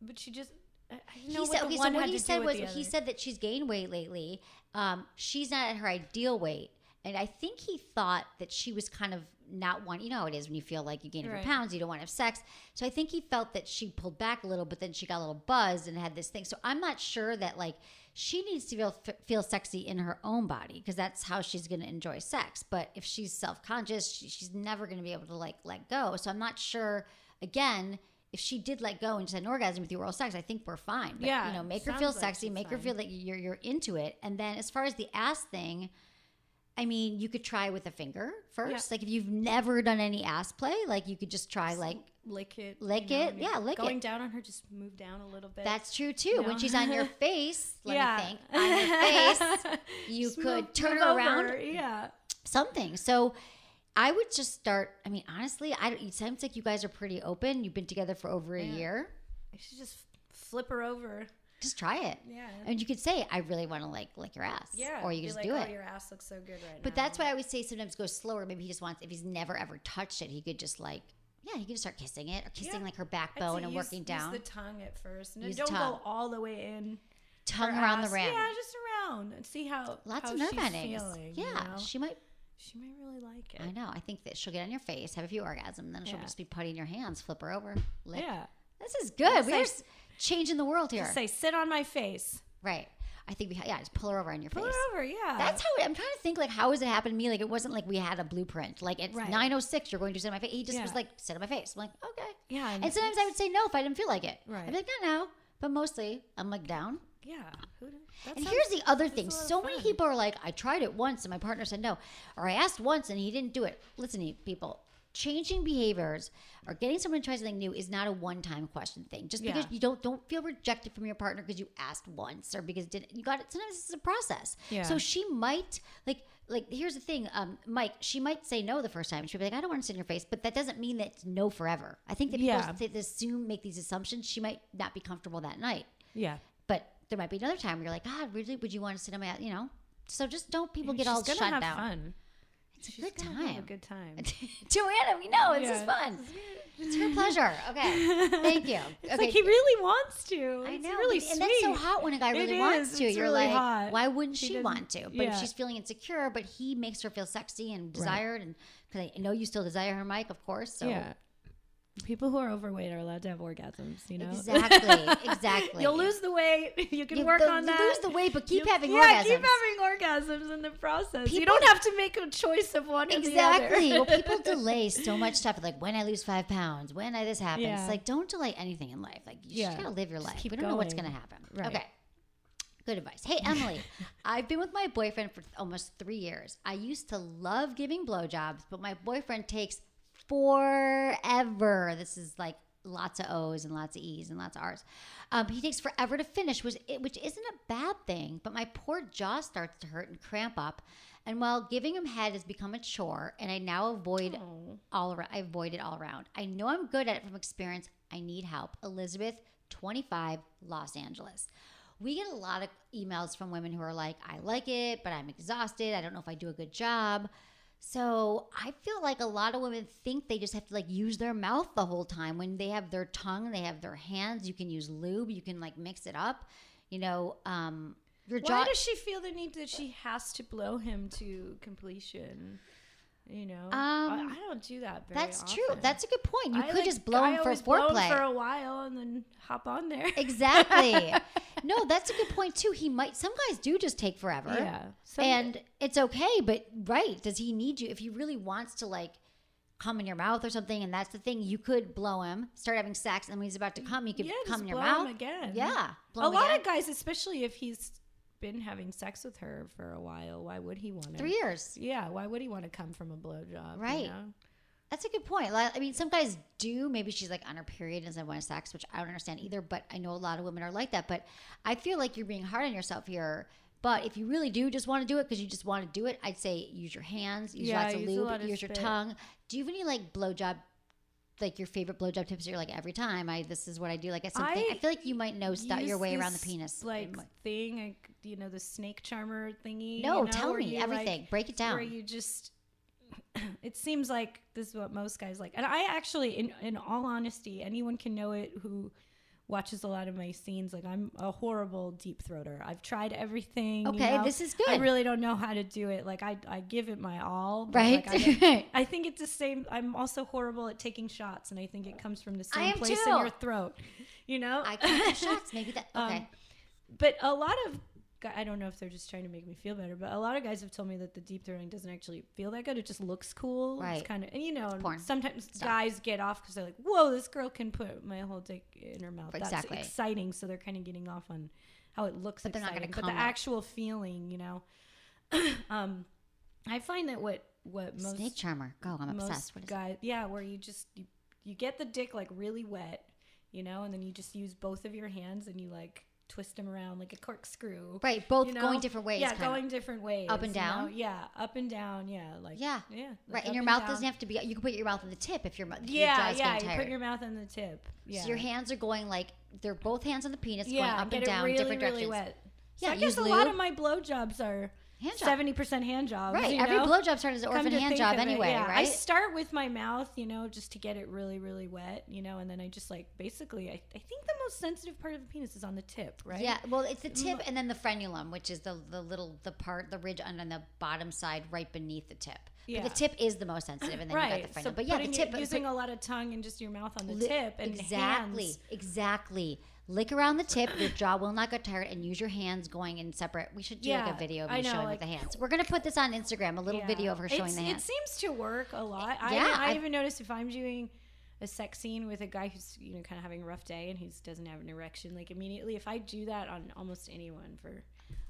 Speaker 2: but she just. I I didn't know
Speaker 1: he
Speaker 2: what
Speaker 1: said, okay, so what he said was he said that she's gained weight lately. Um, she's not at her ideal weight, And I think he thought that she was kind of not one. You know how it is when you feel like you gain a few
Speaker 2: Right.
Speaker 1: pounds, you don't want to have sex. So I think he felt that she pulled back a little, but then she got a little buzzed and had this thing. So I'm not sure that like she needs to feel feel sexy in her own body because that's how she's going to enjoy sex. But if she's self conscious, she, she's never going to be able to like let go. So I'm not sure. Again. If she did let go and just had an orgasm with you oral sex, I think we're fine. But,
Speaker 2: Yeah,
Speaker 1: you know, make her feel
Speaker 2: like
Speaker 1: sexy, make her feel that you're you're into it. And then as far as the ass thing, I mean, you could try with a finger first.
Speaker 2: Yeah.
Speaker 1: Like if you've never done any ass play, like you could just try like
Speaker 2: lick it,
Speaker 1: Lick
Speaker 2: you know,
Speaker 1: it, yeah, lick
Speaker 2: going
Speaker 1: it.
Speaker 2: Going down on her, just move down a little bit.
Speaker 1: that's true too. When
Speaker 2: know?
Speaker 1: she's on your face, let
Speaker 2: Yeah.
Speaker 1: me think. On your face, you
Speaker 2: Just
Speaker 1: could
Speaker 2: move-
Speaker 1: turn
Speaker 2: move
Speaker 1: her around
Speaker 2: Yeah,
Speaker 1: something. So I would just start. I mean, honestly, I don't. It sounds like you guys are pretty open. You've been together for over a year.
Speaker 2: I should just flip her over.
Speaker 1: Just try it.
Speaker 2: Yeah.
Speaker 1: And you could say, "I really want to like lick your ass."
Speaker 2: Yeah,
Speaker 1: Or you
Speaker 2: be
Speaker 1: just
Speaker 2: like,
Speaker 1: do
Speaker 2: oh,
Speaker 1: it.
Speaker 2: Your ass looks so good right now.
Speaker 1: But that's why I always say sometimes go slower. Maybe he just wants, if he's never ever touched it, he could just like, yeah, he could just start kissing it or kissing
Speaker 2: Yeah.
Speaker 1: like her backbone and
Speaker 2: use-
Speaker 1: working
Speaker 2: use
Speaker 1: down,
Speaker 2: the tongue at first, then
Speaker 1: Use
Speaker 2: don't
Speaker 1: tongue.
Speaker 2: go all the way in.
Speaker 1: tongue around
Speaker 2: ass.
Speaker 1: the rim.
Speaker 2: Yeah, just around and see how
Speaker 1: Lots
Speaker 2: how
Speaker 1: of nerve endings.
Speaker 2: feeling. you
Speaker 1: yeah,
Speaker 2: know?
Speaker 1: she might.
Speaker 2: She might really like it.
Speaker 1: I know. I think that she'll get on your face, have a few orgasms, then she'll
Speaker 2: Yeah.
Speaker 1: just be putting your hands, flip her over, lick.
Speaker 2: Yeah,
Speaker 1: This is good. We're just changing the world here.
Speaker 2: just say sit on my face.
Speaker 1: right. I think we, ha- yeah, just pull her over on your
Speaker 2: Pull
Speaker 1: face.
Speaker 2: Pull her over. Yeah,
Speaker 1: That's how it, I'm trying to think. Like, how has it happened to me? Like, it wasn't like we had a blueprint. Like, it's
Speaker 2: Right.
Speaker 1: 9:06. You're going to sit on my face. He just
Speaker 2: Yeah.
Speaker 1: was like, sit on my face. I'm like, okay.
Speaker 2: Yeah,
Speaker 1: And,
Speaker 2: and
Speaker 1: sometimes I would say no if I didn't feel like it.
Speaker 2: Right.
Speaker 1: I'd be like, no, no. But mostly, I'm like down.
Speaker 2: Yeah. Who do-
Speaker 1: And
Speaker 2: sounds-
Speaker 1: here's the other thing. So many people are like, I tried it once and my partner said no. Or I asked once and he didn't do it. Listen, people, changing behaviors or getting someone to try something new is not a one-time question thing. Just because
Speaker 2: Yeah.
Speaker 1: you don't don't feel rejected from your partner because you asked once or because didn't you got it. Sometimes it's a process.
Speaker 2: Yeah.
Speaker 1: So she might like like here's the thing, um, Mike. She might say no the first time. She'll be like, I don't want to sit in your face, but that doesn't mean that it's no forever. I think that people
Speaker 2: Yeah.
Speaker 1: assume make these assumptions. She might not be comfortable that night.
Speaker 2: Yeah.
Speaker 1: There might be another time where you're like, God, really? Would you want to sit on my, you know? So just don't people get
Speaker 2: She's
Speaker 1: all
Speaker 2: gonna
Speaker 1: shut
Speaker 2: have
Speaker 1: down.
Speaker 2: fun.
Speaker 1: It's a
Speaker 2: She's
Speaker 1: good time.
Speaker 2: Have a good time.
Speaker 1: Joanna, we know this is fun. It's her pleasure. Okay, thank you.
Speaker 2: It's
Speaker 1: okay,
Speaker 2: like he really wants to.
Speaker 1: I
Speaker 2: It's
Speaker 1: know,
Speaker 2: really
Speaker 1: but- and that's so hot when a guy
Speaker 2: It
Speaker 1: really
Speaker 2: is.
Speaker 1: wants to.
Speaker 2: It's
Speaker 1: You're
Speaker 2: really
Speaker 1: like,
Speaker 2: hot.
Speaker 1: why wouldn't
Speaker 2: He
Speaker 1: she want to? But if she's feeling insecure, but he makes her feel sexy and desired, and because I know you still desire her, Mike, of course. So
Speaker 2: Yeah. People who are overweight are allowed to have orgasms, you know?
Speaker 1: exactly, exactly.
Speaker 2: You'll lose the weight. You can
Speaker 1: You-
Speaker 2: work
Speaker 1: the-
Speaker 2: on
Speaker 1: you
Speaker 2: that.
Speaker 1: lose the weight, but keep
Speaker 2: You-
Speaker 1: having
Speaker 2: yeah,
Speaker 1: orgasms.
Speaker 2: keep having orgasms in the process. you don't have to make a choice of one or the
Speaker 1: Exactly. well, people delay so much stuff. Like when I lose five pounds, when I this happens.
Speaker 2: Yeah.
Speaker 1: Like don't delay anything in life. Like you
Speaker 2: Yeah.
Speaker 1: just gotta live your life. we don't know what's
Speaker 2: going.
Speaker 1: gonna happen.
Speaker 2: Right.
Speaker 1: Okay. Good advice. Hey Emily, I've been with my boyfriend for almost three years. I used to love giving blowjobs, but my boyfriend takes forever. This is like lots of O's and lots of E's and lots of R's. Um, he takes forever to finish, which which isn't a bad thing. But my poor jaw starts to hurt and cramp up. And while giving him head has become a chore, and I now avoid all around, I avoid it all around. I know I'm good at it from experience. I need help. Elizabeth, 25, Los Angeles. We get a lot of emails from women who are like, I like it, but I'm exhausted. I don't know if I do a good job. So I feel like a lot of women think they just have to like use their mouth the whole time. When they have their tongue, they have their hands. You can use lube. You can like mix it up. You know, um, your jaw.
Speaker 2: Why does she feel the need that she has to blow him to completion? You know, I,
Speaker 1: Um,
Speaker 2: I don't do that. Very
Speaker 1: That's true. That's a good point. You
Speaker 2: I
Speaker 1: could
Speaker 2: like-
Speaker 1: just blow
Speaker 2: I
Speaker 1: him for
Speaker 2: always blow him
Speaker 1: foreplay.
Speaker 2: for a while and then hop on there.
Speaker 1: Exactly. no, that's a good point too. He might. Some guys do just take forever.
Speaker 2: Yeah.
Speaker 1: And it's okay. But right, does he need you? If he really wants to, like, come in your mouth or something, and that's the thing, you could blow him, start having sex, and when he's about to come, you could
Speaker 2: yeah,
Speaker 1: come in your mouth
Speaker 2: again.
Speaker 1: Yeah, blow
Speaker 2: a lot
Speaker 1: again.
Speaker 2: of guys, especially if he's been having sex with her for a while, why would he want to?
Speaker 1: three years.
Speaker 2: Yeah, why would he want to come from a blowjob?
Speaker 1: Right.
Speaker 2: You know?
Speaker 1: That's a good point. I mean, some guys do. Maybe she's like on her period and doesn't want sex, which I don't understand either. But I know a lot of women are like that. But I feel like you're being hard on yourself here. But if you really do just want to do it because you just want to do it, I'd say use your hands, use
Speaker 2: Yeah,
Speaker 1: lots of
Speaker 2: use a
Speaker 1: lube,
Speaker 2: of
Speaker 1: use your tongue. Do you have any like blowjob, like your favorite blowjob tips? You're like every time I this is what I do. Like something. I,
Speaker 2: I
Speaker 1: feel like you might know stuff your way around the penis.
Speaker 2: like thing, like, you know, the snake charmer thingy.
Speaker 1: No,
Speaker 2: you know,
Speaker 1: tell me everything.
Speaker 2: like-
Speaker 1: Break it
Speaker 2: Where
Speaker 1: down.
Speaker 2: you just, it seems like this is what most guys like, and I actually, in in all honesty, anyone can know it who watches a lot of my scenes. Like I'm a horrible deep throater. I've tried everything. you
Speaker 1: Okay,
Speaker 2: know?
Speaker 1: this is good.
Speaker 2: I really don't know how to do it. Like I, I give it my all.
Speaker 1: Right.
Speaker 2: like, I, I think it's the same. I'm also horrible at taking shots, and I think it comes from the same place
Speaker 1: too.
Speaker 2: in your throat. You know.
Speaker 1: I can take shots. Maybe that. Okay.
Speaker 2: Um, but a lot of I don't know if they're just trying to make me feel better, but a lot of guys have told me that the deep throating doesn't actually feel that good. It just looks cool.
Speaker 1: Right.
Speaker 2: It's kind of and you know sometimes
Speaker 1: stuff.
Speaker 2: guys get off because they're like, "Whoa, this girl can put my whole dick in her mouth."
Speaker 1: Exactly.
Speaker 2: That's exciting. So they're kind of getting off on how it looks.
Speaker 1: But they're not gonna
Speaker 2: exciting, But the
Speaker 1: up.
Speaker 2: actual feeling, you know. um, I find that what what most
Speaker 1: Snake charmer. Go. I'm obsessed. What is
Speaker 2: guys, yeah, where you just you, you get the dick like really wet, you know, and then you just use both of your hands and you like twist them around like a corkscrew.
Speaker 1: Right, both
Speaker 2: you
Speaker 1: going different ways,
Speaker 2: Yeah, going different ways.
Speaker 1: Up and
Speaker 2: you know?
Speaker 1: down?
Speaker 2: Yeah, up and down. Yeah, like
Speaker 1: Yeah.
Speaker 2: yeah.
Speaker 1: Right,
Speaker 2: like
Speaker 1: and
Speaker 2: up
Speaker 1: your mouth
Speaker 2: down.
Speaker 1: doesn't have to be. You can put your mouth on the tip if your mouth.
Speaker 2: Yeah,
Speaker 1: jaw's
Speaker 2: yeah. You put your mouth on the tip. Yeah.
Speaker 1: So your hands are going like they're both hands on the penis,
Speaker 2: yeah,
Speaker 1: going up and down,
Speaker 2: really,
Speaker 1: different
Speaker 2: really
Speaker 1: directions.
Speaker 2: wet.
Speaker 1: Yeah,
Speaker 2: so I guess a lot of my blowjobs are
Speaker 1: Hand job.
Speaker 2: seventy percent hand jobs.
Speaker 1: Right, every
Speaker 2: know?
Speaker 1: blowjob an
Speaker 2: Come
Speaker 1: orphan hand job
Speaker 2: it,
Speaker 1: anyway,
Speaker 2: yeah. I start with my mouth, you know, just to get it really, really wet, you know, and then I just like basically, I, I think the most sensitive part of the penis is on the tip, right?
Speaker 1: Yeah, well, it's the mm. tip and then the frenulum, which is the the little the part, the ridge on the bottom side, right beneath the tip.
Speaker 2: Yeah.
Speaker 1: But the tip is the most sensitive, and then
Speaker 2: right.
Speaker 1: you got the frenulum.
Speaker 2: So
Speaker 1: but yeah, the tip.
Speaker 2: using
Speaker 1: but-
Speaker 2: a lot of tongue and just your mouth on the
Speaker 1: li-
Speaker 2: tip and
Speaker 1: exactly,
Speaker 2: hands.
Speaker 1: exactly. Lick around the tip. Your jaw will not get tired, and use your hands going in separate. We should do like
Speaker 2: Yeah,
Speaker 1: a video of
Speaker 2: I
Speaker 1: you
Speaker 2: know,
Speaker 1: showing
Speaker 2: like-
Speaker 1: with the hands. We're gonna put this on Instagram. A little
Speaker 2: Yeah.
Speaker 1: video of her showing
Speaker 2: It's-
Speaker 1: the hands.
Speaker 2: It seems to work a lot. I,
Speaker 1: Yeah,
Speaker 2: I,
Speaker 1: I've-
Speaker 2: even noticed if I'm doing a sex scene with a guy who's you know kind of having a rough day and he doesn't have an erection, like immediately if I do that on almost anyone for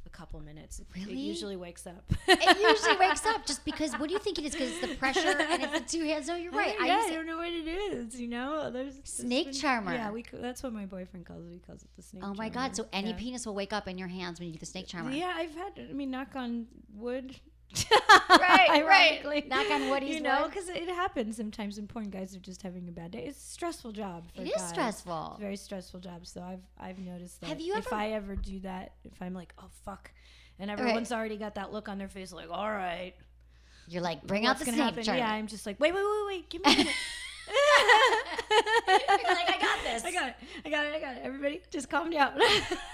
Speaker 2: a couple minutes, it, it usually wakes up.
Speaker 1: it usually wakes up just because. What do you think it is? Because it's the pressure and it's the two hands. No, you're right.
Speaker 2: yeah,
Speaker 1: I
Speaker 2: I, don't know what it is. You know, there's
Speaker 1: Snake charmer.
Speaker 2: Yeah, we that's what my boyfriend calls it. He calls it the snake.
Speaker 1: Oh my
Speaker 2: charmer.
Speaker 1: god! So any
Speaker 2: yeah.
Speaker 1: penis will wake up in your hands when you do the snake charmer.
Speaker 2: Yeah, I've had. I mean, knock on wood.
Speaker 1: Right,
Speaker 2: Ironically.
Speaker 1: right. Knock on wood, he's
Speaker 2: You know, because it happens sometimes when porn guys are just having a bad day. It's a stressful job. For
Speaker 1: It is
Speaker 2: guys.
Speaker 1: stressful.
Speaker 2: It's a very stressful job. So I've I've noticed that.
Speaker 1: Have you
Speaker 2: If
Speaker 1: ever-
Speaker 2: I ever do that, if I'm like, oh fuck, and everyone's already got that look on their face, like, all right,
Speaker 1: You're like, bring out the
Speaker 2: gonna
Speaker 1: snake
Speaker 2: happen?
Speaker 1: charmer.
Speaker 2: Yeah, I'm just like, wait, wait, wait, wait, give me a minute.
Speaker 1: You're like, I got this.
Speaker 2: I got it. I got it. I got it. Everybody, just calm down.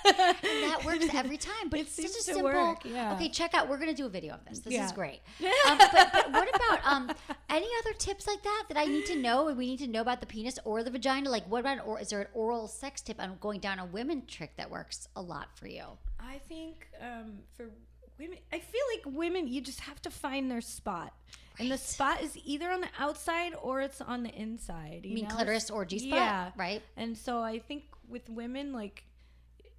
Speaker 1: that works every time. But
Speaker 2: It
Speaker 1: it's such
Speaker 2: seems
Speaker 1: a simple.
Speaker 2: work, yeah.
Speaker 1: Okay, check out. We're gonna do a video of this. This is great. Um, but, but what about um any other tips like that that I need to know and we need to know about the penis or the vagina? Like, what about or is there an oral sex tip on going down a women trick that works a lot for you?
Speaker 2: I think um, for women, I feel like women, you just have to find their spot. And the spot is either on the outside or it's on the inside. You
Speaker 1: mean
Speaker 2: know?
Speaker 1: clitoris or G-spot,
Speaker 2: Yeah.
Speaker 1: right?
Speaker 2: And so I think with women, like,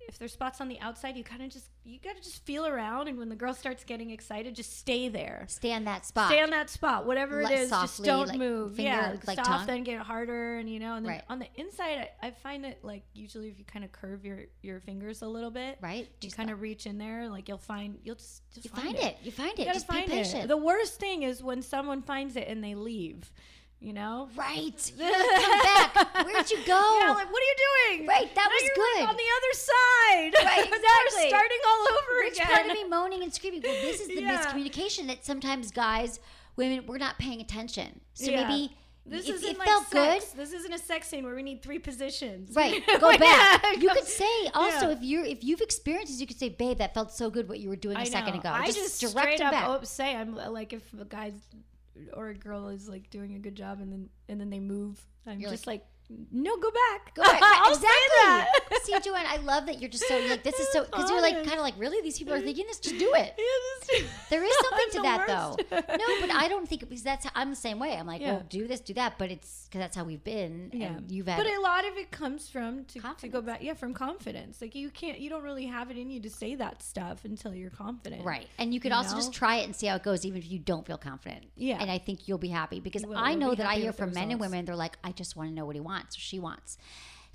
Speaker 2: if there's spots on the outside, you kind of just, you got to just feel around. And when the girl starts getting excited, just stay there.
Speaker 1: Stay on that spot.
Speaker 2: Stay on that spot, whatever it
Speaker 1: Let-
Speaker 2: is.
Speaker 1: softly,
Speaker 2: just don't
Speaker 1: like,
Speaker 2: move.
Speaker 1: finger,
Speaker 2: yeah,
Speaker 1: like
Speaker 2: soft,
Speaker 1: tongue?
Speaker 2: then get harder, and you know, and then
Speaker 1: Right.
Speaker 2: on the inside, I, I find that like usually if you kind of curve your your fingers a little bit,
Speaker 1: Right,
Speaker 2: you kind of reach in there, like you'll find you'll just, just
Speaker 1: You find it. You find
Speaker 2: You
Speaker 1: it.
Speaker 2: gotta
Speaker 1: Just be
Speaker 2: find
Speaker 1: patient.
Speaker 2: it. The worst thing is when someone finds it and they leave. You know,
Speaker 1: Right. Come back. Where'd you go?
Speaker 2: Yeah, like what are you doing?
Speaker 1: Right, that
Speaker 2: Now
Speaker 1: was good.
Speaker 2: like, on the other side.
Speaker 1: Right, exactly.
Speaker 2: we're starting all over
Speaker 1: Which
Speaker 2: again.
Speaker 1: part of me moaning and screaming? Well, this is the
Speaker 2: Yeah.
Speaker 1: miscommunication that sometimes guys, women, we're not paying attention. So
Speaker 2: Yeah.
Speaker 1: maybe
Speaker 2: This
Speaker 1: if
Speaker 2: isn't
Speaker 1: it
Speaker 2: like
Speaker 1: felt
Speaker 2: sex.
Speaker 1: good.
Speaker 2: This isn't a sex scene where we need three positions.
Speaker 1: Right, go back. You could say also
Speaker 2: Yeah.
Speaker 1: if you're if you've experienced this, you could say, "Babe, that felt so good what you were doing a second ago."
Speaker 2: I
Speaker 1: just,
Speaker 2: just
Speaker 1: direct
Speaker 2: straight up say I'm like if a guy's or a girl is like doing a good job and then and then they move, I'm
Speaker 1: You're
Speaker 2: just like, no, go back.
Speaker 1: Go back. Exactly. See, Joanna, I love that you're just so like this is so because you're like kind of like really these people are thinking this. Just do it.
Speaker 2: Yeah, just-
Speaker 1: There is something to that
Speaker 2: worst.
Speaker 1: though. No, but I don't think because that's how, I'm the same way. I'm like,
Speaker 2: Yeah.
Speaker 1: well, do this, do that, but it's because that's how we've been.
Speaker 2: Yeah,
Speaker 1: and you've had
Speaker 2: but a lot of it comes from to, to go back. Yeah, from confidence. Like you can't, you don't really have it in you to say that stuff until you're confident.
Speaker 1: Right. And you could
Speaker 2: You
Speaker 1: also just try it and see how it goes, even if you don't feel confident.
Speaker 2: Yeah.
Speaker 1: And I think you'll be happy because
Speaker 2: will.
Speaker 1: I know
Speaker 2: be
Speaker 1: that I hear from men and women, they're like, I just want to know what he wants or she wants.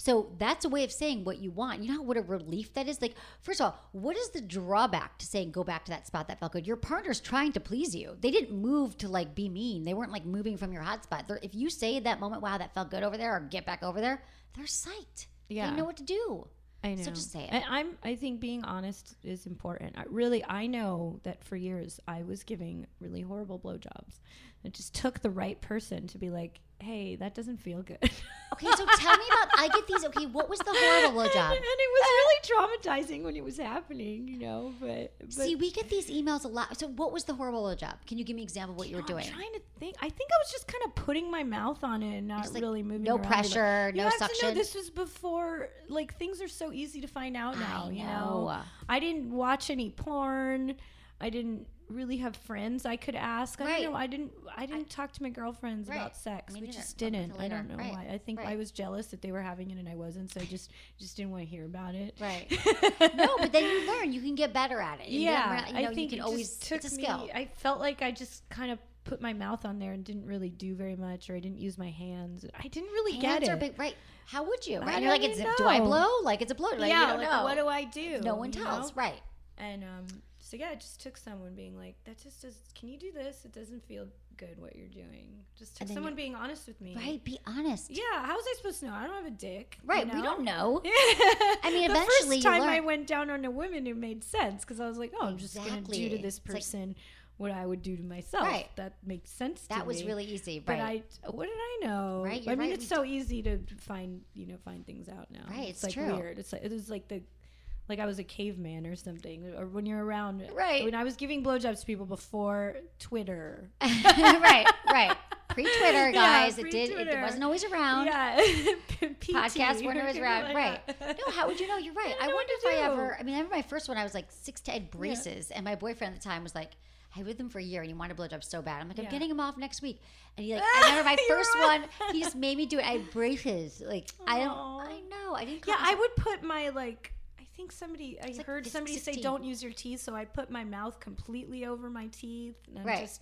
Speaker 1: So that's a way of saying what you want. You know what a relief that is? Like, first of all, what is the drawback to saying go back to that spot that felt good? Your partner's trying to please you. They didn't move to like be mean. They weren't like moving from your hot spot. They're, if you say that moment, wow, that felt good over there, or get back over there, they're psyched.
Speaker 2: Yeah.
Speaker 1: They know what to do.
Speaker 2: I know.
Speaker 1: So just say it.
Speaker 2: And I'm. I think being honest is important. I really, I know that for years I was giving really horrible blowjobs It just took the right person to be like, "Hey, that doesn't feel good."
Speaker 1: Okay, so tell me about. I get these. Okay, what was the horrible blowjob?
Speaker 2: and it was really traumatizing when it was happening, you know. But, but
Speaker 1: See, we get these emails a lot. So, what was the horrible blowjob? Can you give me an example of what you were doing?
Speaker 2: I'm trying to think. I think I was just kind of putting my mouth on it and not
Speaker 1: Just, like,
Speaker 2: really moving.
Speaker 1: no pressure,
Speaker 2: You
Speaker 1: no
Speaker 2: have To know, this was before, like things are so easy to find out now.
Speaker 1: I
Speaker 2: You
Speaker 1: know.
Speaker 2: know, I didn't watch any porn. I didn't really have friends I could ask. I
Speaker 1: Right.
Speaker 2: don't know. I didn't. I didn't talk to my girlfriends
Speaker 1: Right.
Speaker 2: about sex.
Speaker 1: Me
Speaker 2: we just didn't. I don't know
Speaker 1: Right.
Speaker 2: why. I think I was jealous that they were having it and I wasn't, so I just just didn't want to hear about it.
Speaker 1: Right. no, but then you learn. You can get better at it.
Speaker 2: Yeah,
Speaker 1: you know,
Speaker 2: I think
Speaker 1: you can
Speaker 2: it
Speaker 1: always.
Speaker 2: took
Speaker 1: it's a
Speaker 2: me.
Speaker 1: skill.
Speaker 2: I felt like I just kind of put my mouth on there and didn't really do very much, or I didn't use my hands. I didn't really
Speaker 1: Hands
Speaker 2: get
Speaker 1: are
Speaker 2: it.
Speaker 1: big, right? How would you? Right?
Speaker 2: I
Speaker 1: you're like, it's, do I blow? Like it's a blow. Like,
Speaker 2: yeah,
Speaker 1: you don't
Speaker 2: like,
Speaker 1: know.
Speaker 2: what do I do?
Speaker 1: No one
Speaker 2: you
Speaker 1: tells,
Speaker 2: know?
Speaker 1: right?
Speaker 2: And um, so yeah, it just took someone being like, "That just does. Can you do this? It doesn't feel good what you're doing." Just took someone being honest with me.
Speaker 1: Right. Be honest.
Speaker 2: Yeah. How was I supposed to know? I don't have a dick. you
Speaker 1: Right. We don't know.
Speaker 2: I
Speaker 1: mean,
Speaker 2: the
Speaker 1: eventually
Speaker 2: first time I went down on a woman, it made sense because I was like, "Oh, I'm just gonna do to this
Speaker 1: It's like-
Speaker 2: person what I would do to myself."
Speaker 1: Right.
Speaker 2: That makes sense. to
Speaker 1: That was
Speaker 2: me.
Speaker 1: really easy.
Speaker 2: But I, what did I know?
Speaker 1: Right,
Speaker 2: I
Speaker 1: you're
Speaker 2: mean,
Speaker 1: right,
Speaker 2: it's so easy to find, you know, find things out now.
Speaker 1: Right, it's
Speaker 2: like
Speaker 1: true.
Speaker 2: weird. It's like it was like the, like I was a caveman or something. Or when you're around,
Speaker 1: Right.
Speaker 2: When I was giving blowjobs to people before Twitter.
Speaker 1: right. Right. Pre Twitter, guys. it did. It
Speaker 2: pre-Twitter.
Speaker 1: wasn't always around.
Speaker 2: Yeah, PT,
Speaker 1: Podcasts weren't always around.
Speaker 2: like
Speaker 1: right. No, how would you know? You're right.
Speaker 2: I
Speaker 1: I, wonder if
Speaker 2: to
Speaker 1: I ever. I mean, I remember my first one. I was like six to eight braces, and my boyfriend at the time was like. I with him for a year and he wanted a blowjob so bad. I'm like, I'm
Speaker 2: Yeah.
Speaker 1: getting him off next week. And he like, I remember my first
Speaker 2: right.
Speaker 1: one, he just made me do it. I had braces. Like, I don't, I know. I didn't
Speaker 2: Yeah, I would put my like. I think somebody. I
Speaker 1: like
Speaker 2: heard somebody
Speaker 1: 16.
Speaker 2: say don't use your teeth, so I put my mouth completely over my teeth. And
Speaker 1: Right.
Speaker 2: just.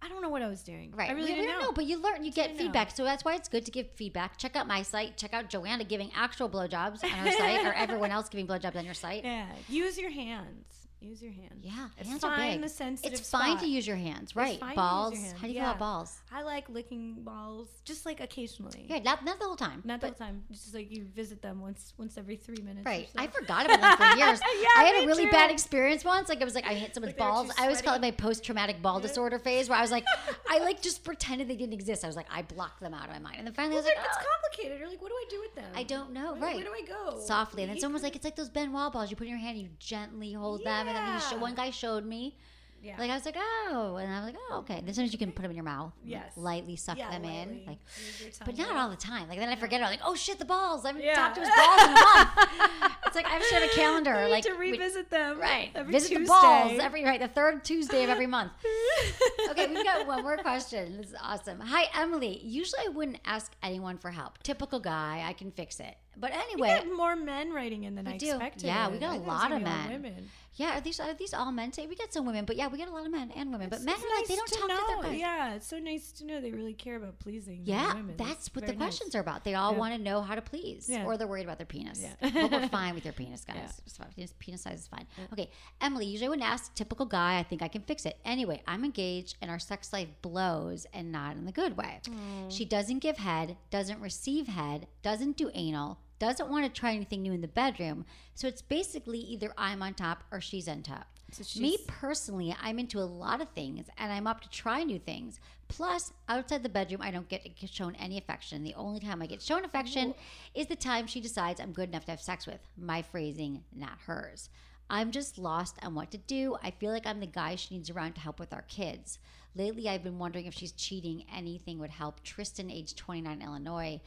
Speaker 2: I don't know what I was doing.
Speaker 1: Right.
Speaker 2: I really
Speaker 1: we, we
Speaker 2: didn't
Speaker 1: don't
Speaker 2: know.
Speaker 1: know, but you learn, you get
Speaker 2: Didn't know.
Speaker 1: feedback. So that's why it's good to give feedback. Check out my site. Check out Joanna giving actual blowjobs on her site, or everyone else giving blowjobs on your site.
Speaker 2: Yeah, use your hands. Use your hands.
Speaker 1: Yeah,
Speaker 2: it's
Speaker 1: hands are
Speaker 2: fine.
Speaker 1: big.
Speaker 2: The sensitive
Speaker 1: It's fine to use your hands, right?
Speaker 2: fine to use
Speaker 1: balls.
Speaker 2: hands,
Speaker 1: How do you feel about balls?
Speaker 2: I like licking balls, just like occasionally.
Speaker 1: Yeah, not, not the whole time.
Speaker 2: Not the whole time. Just like you visit them once once every three minutes.
Speaker 1: Right.
Speaker 2: so.
Speaker 1: I forgot about them for years.
Speaker 2: Yeah,
Speaker 1: I had a really
Speaker 2: too.
Speaker 1: bad experience once. Like it was like I hit someone's
Speaker 2: Like
Speaker 1: balls. I always call it my post traumatic ball disorder phase where I was like, I like just pretended they didn't exist. I was like, I blocked them out of my mind. And then finally
Speaker 2: Well,
Speaker 1: I was like,
Speaker 2: it's
Speaker 1: "Oh."
Speaker 2: complicated. You're like, what do I do with them?
Speaker 1: I don't know.
Speaker 2: Where,
Speaker 1: right.
Speaker 2: Where do I go?
Speaker 1: softly. And then
Speaker 2: You
Speaker 1: someone was
Speaker 2: could-
Speaker 1: like, it's like those Ben Wa balls. You put in your hand, and you gently hold them. Then he
Speaker 2: Yeah.
Speaker 1: one guy showed me.
Speaker 2: yeah.
Speaker 1: Like I was like, oh, and I was like, oh, okay. Then sometimes you can put them in your mouth, like,
Speaker 2: Yes.
Speaker 1: lightly suck
Speaker 2: Yeah,
Speaker 1: them in, like, but not all the time. Like then I forget. I'm like, oh shit, the balls. I haven't
Speaker 2: Yeah.
Speaker 1: talked to his balls in a month. it's like I have to have a calendar.
Speaker 2: I
Speaker 1: like
Speaker 2: to
Speaker 1: we-
Speaker 2: revisit them.
Speaker 1: right,
Speaker 2: Every
Speaker 1: visit
Speaker 2: Tuesday.
Speaker 1: the balls every right the third Tuesday of every month. okay, we've got one more question. This is awesome. Hi, Emily. Usually I wouldn't ask anyone for help. Typical guy. I can fix it. But anyway, We
Speaker 2: got more men writing in than I
Speaker 1: do.
Speaker 2: expected.
Speaker 1: Yeah, we got a
Speaker 2: thought it was
Speaker 1: lot of men.
Speaker 2: Women.
Speaker 1: yeah, are these are these all men? Say we got some women, but yeah, we got a lot of men and women. But
Speaker 2: It's-
Speaker 1: men
Speaker 2: it's
Speaker 1: are like they don't talk
Speaker 2: know.
Speaker 1: to their guys.
Speaker 2: Yeah, it's so nice to know they really care about pleasing.
Speaker 1: Yeah,
Speaker 2: women.
Speaker 1: that's
Speaker 2: It's
Speaker 1: what the
Speaker 2: nice.
Speaker 1: questions are about. They all
Speaker 2: Yeah.
Speaker 1: want to know how to please,
Speaker 2: Yeah.
Speaker 1: or they're worried about their penis.
Speaker 2: Yeah.
Speaker 1: but we're fine with your penis, guys.
Speaker 2: Yeah.
Speaker 1: Penis, penis size is fine. Okay, Emily. Usually, when asked, typical guy, I think I can fix it. Anyway, I'm engaged, and our sex life blows, and not in the good way. Mm. She doesn't give head, doesn't receive head, doesn't do anal, doesn't want to try anything new in the bedroom. So it's basically either I'm on top or she's on top. Me
Speaker 2: she's-
Speaker 1: personally, I'm into a lot of things and I'm up to try new things. Plus, outside the bedroom, I don't get shown any affection. The only time I get shown affection is the time she decides I'm good enough to have sex with. My phrasing, not hers. I'm just lost on what to do. I feel like I'm the guy she needs around to help with our kids. Lately, I've been wondering if she's cheating. Anything would help. Tristan, age 29, Illinois.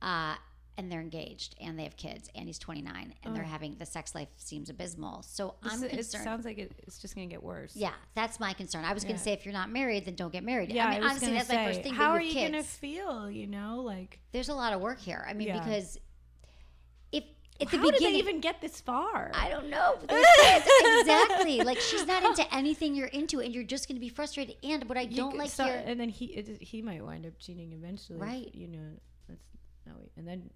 Speaker 1: Uh, and they're engaged and they have kids and he's 29 and they're oh. having the sex life seems abysmal so
Speaker 2: This
Speaker 1: i'm
Speaker 2: is- it sounds like it, it's just gonna get worse.
Speaker 1: yeah, that's my concern. I was going to say if you're not married, then don't get married.
Speaker 2: Yeah,
Speaker 1: I mean,
Speaker 2: was
Speaker 1: honestly, that's my first thing.
Speaker 2: How are
Speaker 1: you
Speaker 2: you
Speaker 1: have
Speaker 2: gonna feel? You know, like
Speaker 1: There's a lot of work here. I mean,
Speaker 2: Yeah.
Speaker 1: because if at the
Speaker 2: how did
Speaker 1: beginning,
Speaker 2: they even get this far?
Speaker 1: I don't know. Exactly. Like she's not into anything you're into, and you're just going to be frustrated. And what I don't
Speaker 2: could-
Speaker 1: like
Speaker 2: so-
Speaker 1: here,
Speaker 2: and then he it, he might wind up cheating eventually.
Speaker 1: Right.
Speaker 2: You know, that's no, wait and then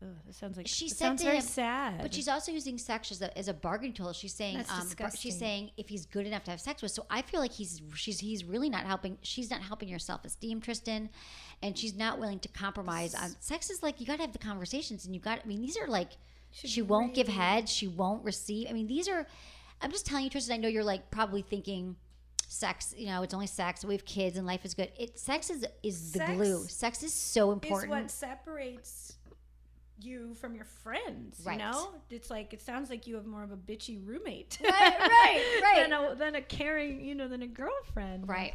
Speaker 2: that sounds like
Speaker 1: She said
Speaker 2: sounds very
Speaker 1: him-
Speaker 2: sad.
Speaker 1: But she's also using sex as a, as a bargain tool. She's saying, um, she's saying if he's good enough to have sex with. So I feel like he's she's he's really not helping. She's not helping your self esteem, Tristan, and she's not willing to compromise on sex. Is like you got to have the conversations, and you got. I mean, these are like she won't give head, she won't receive. I mean, these are. I'm just telling you, Tristan. I know you're like probably thinking. sex, you know, it's only sex. We have kids and life is good. It sex is is the
Speaker 2: Sex
Speaker 1: glue. Sex is so
Speaker 2: is
Speaker 1: important.
Speaker 2: what separates you from your friends.
Speaker 1: Right.
Speaker 2: You know, it's like it sounds like you have more of a bitchy roommate,
Speaker 1: Right, right, right.
Speaker 2: than a than a caring, you know, than a girlfriend.
Speaker 1: Right.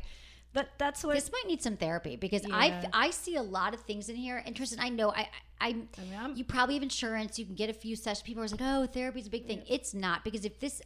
Speaker 2: But that's what
Speaker 1: this might need some therapy because
Speaker 2: Yeah.
Speaker 1: I I see a lot of things in here. And Tristan, I know I I,
Speaker 2: mean, I'm-
Speaker 1: you probably have insurance. You can get a few sessions. People are like, oh, therapy's a big thing. It's not because if this,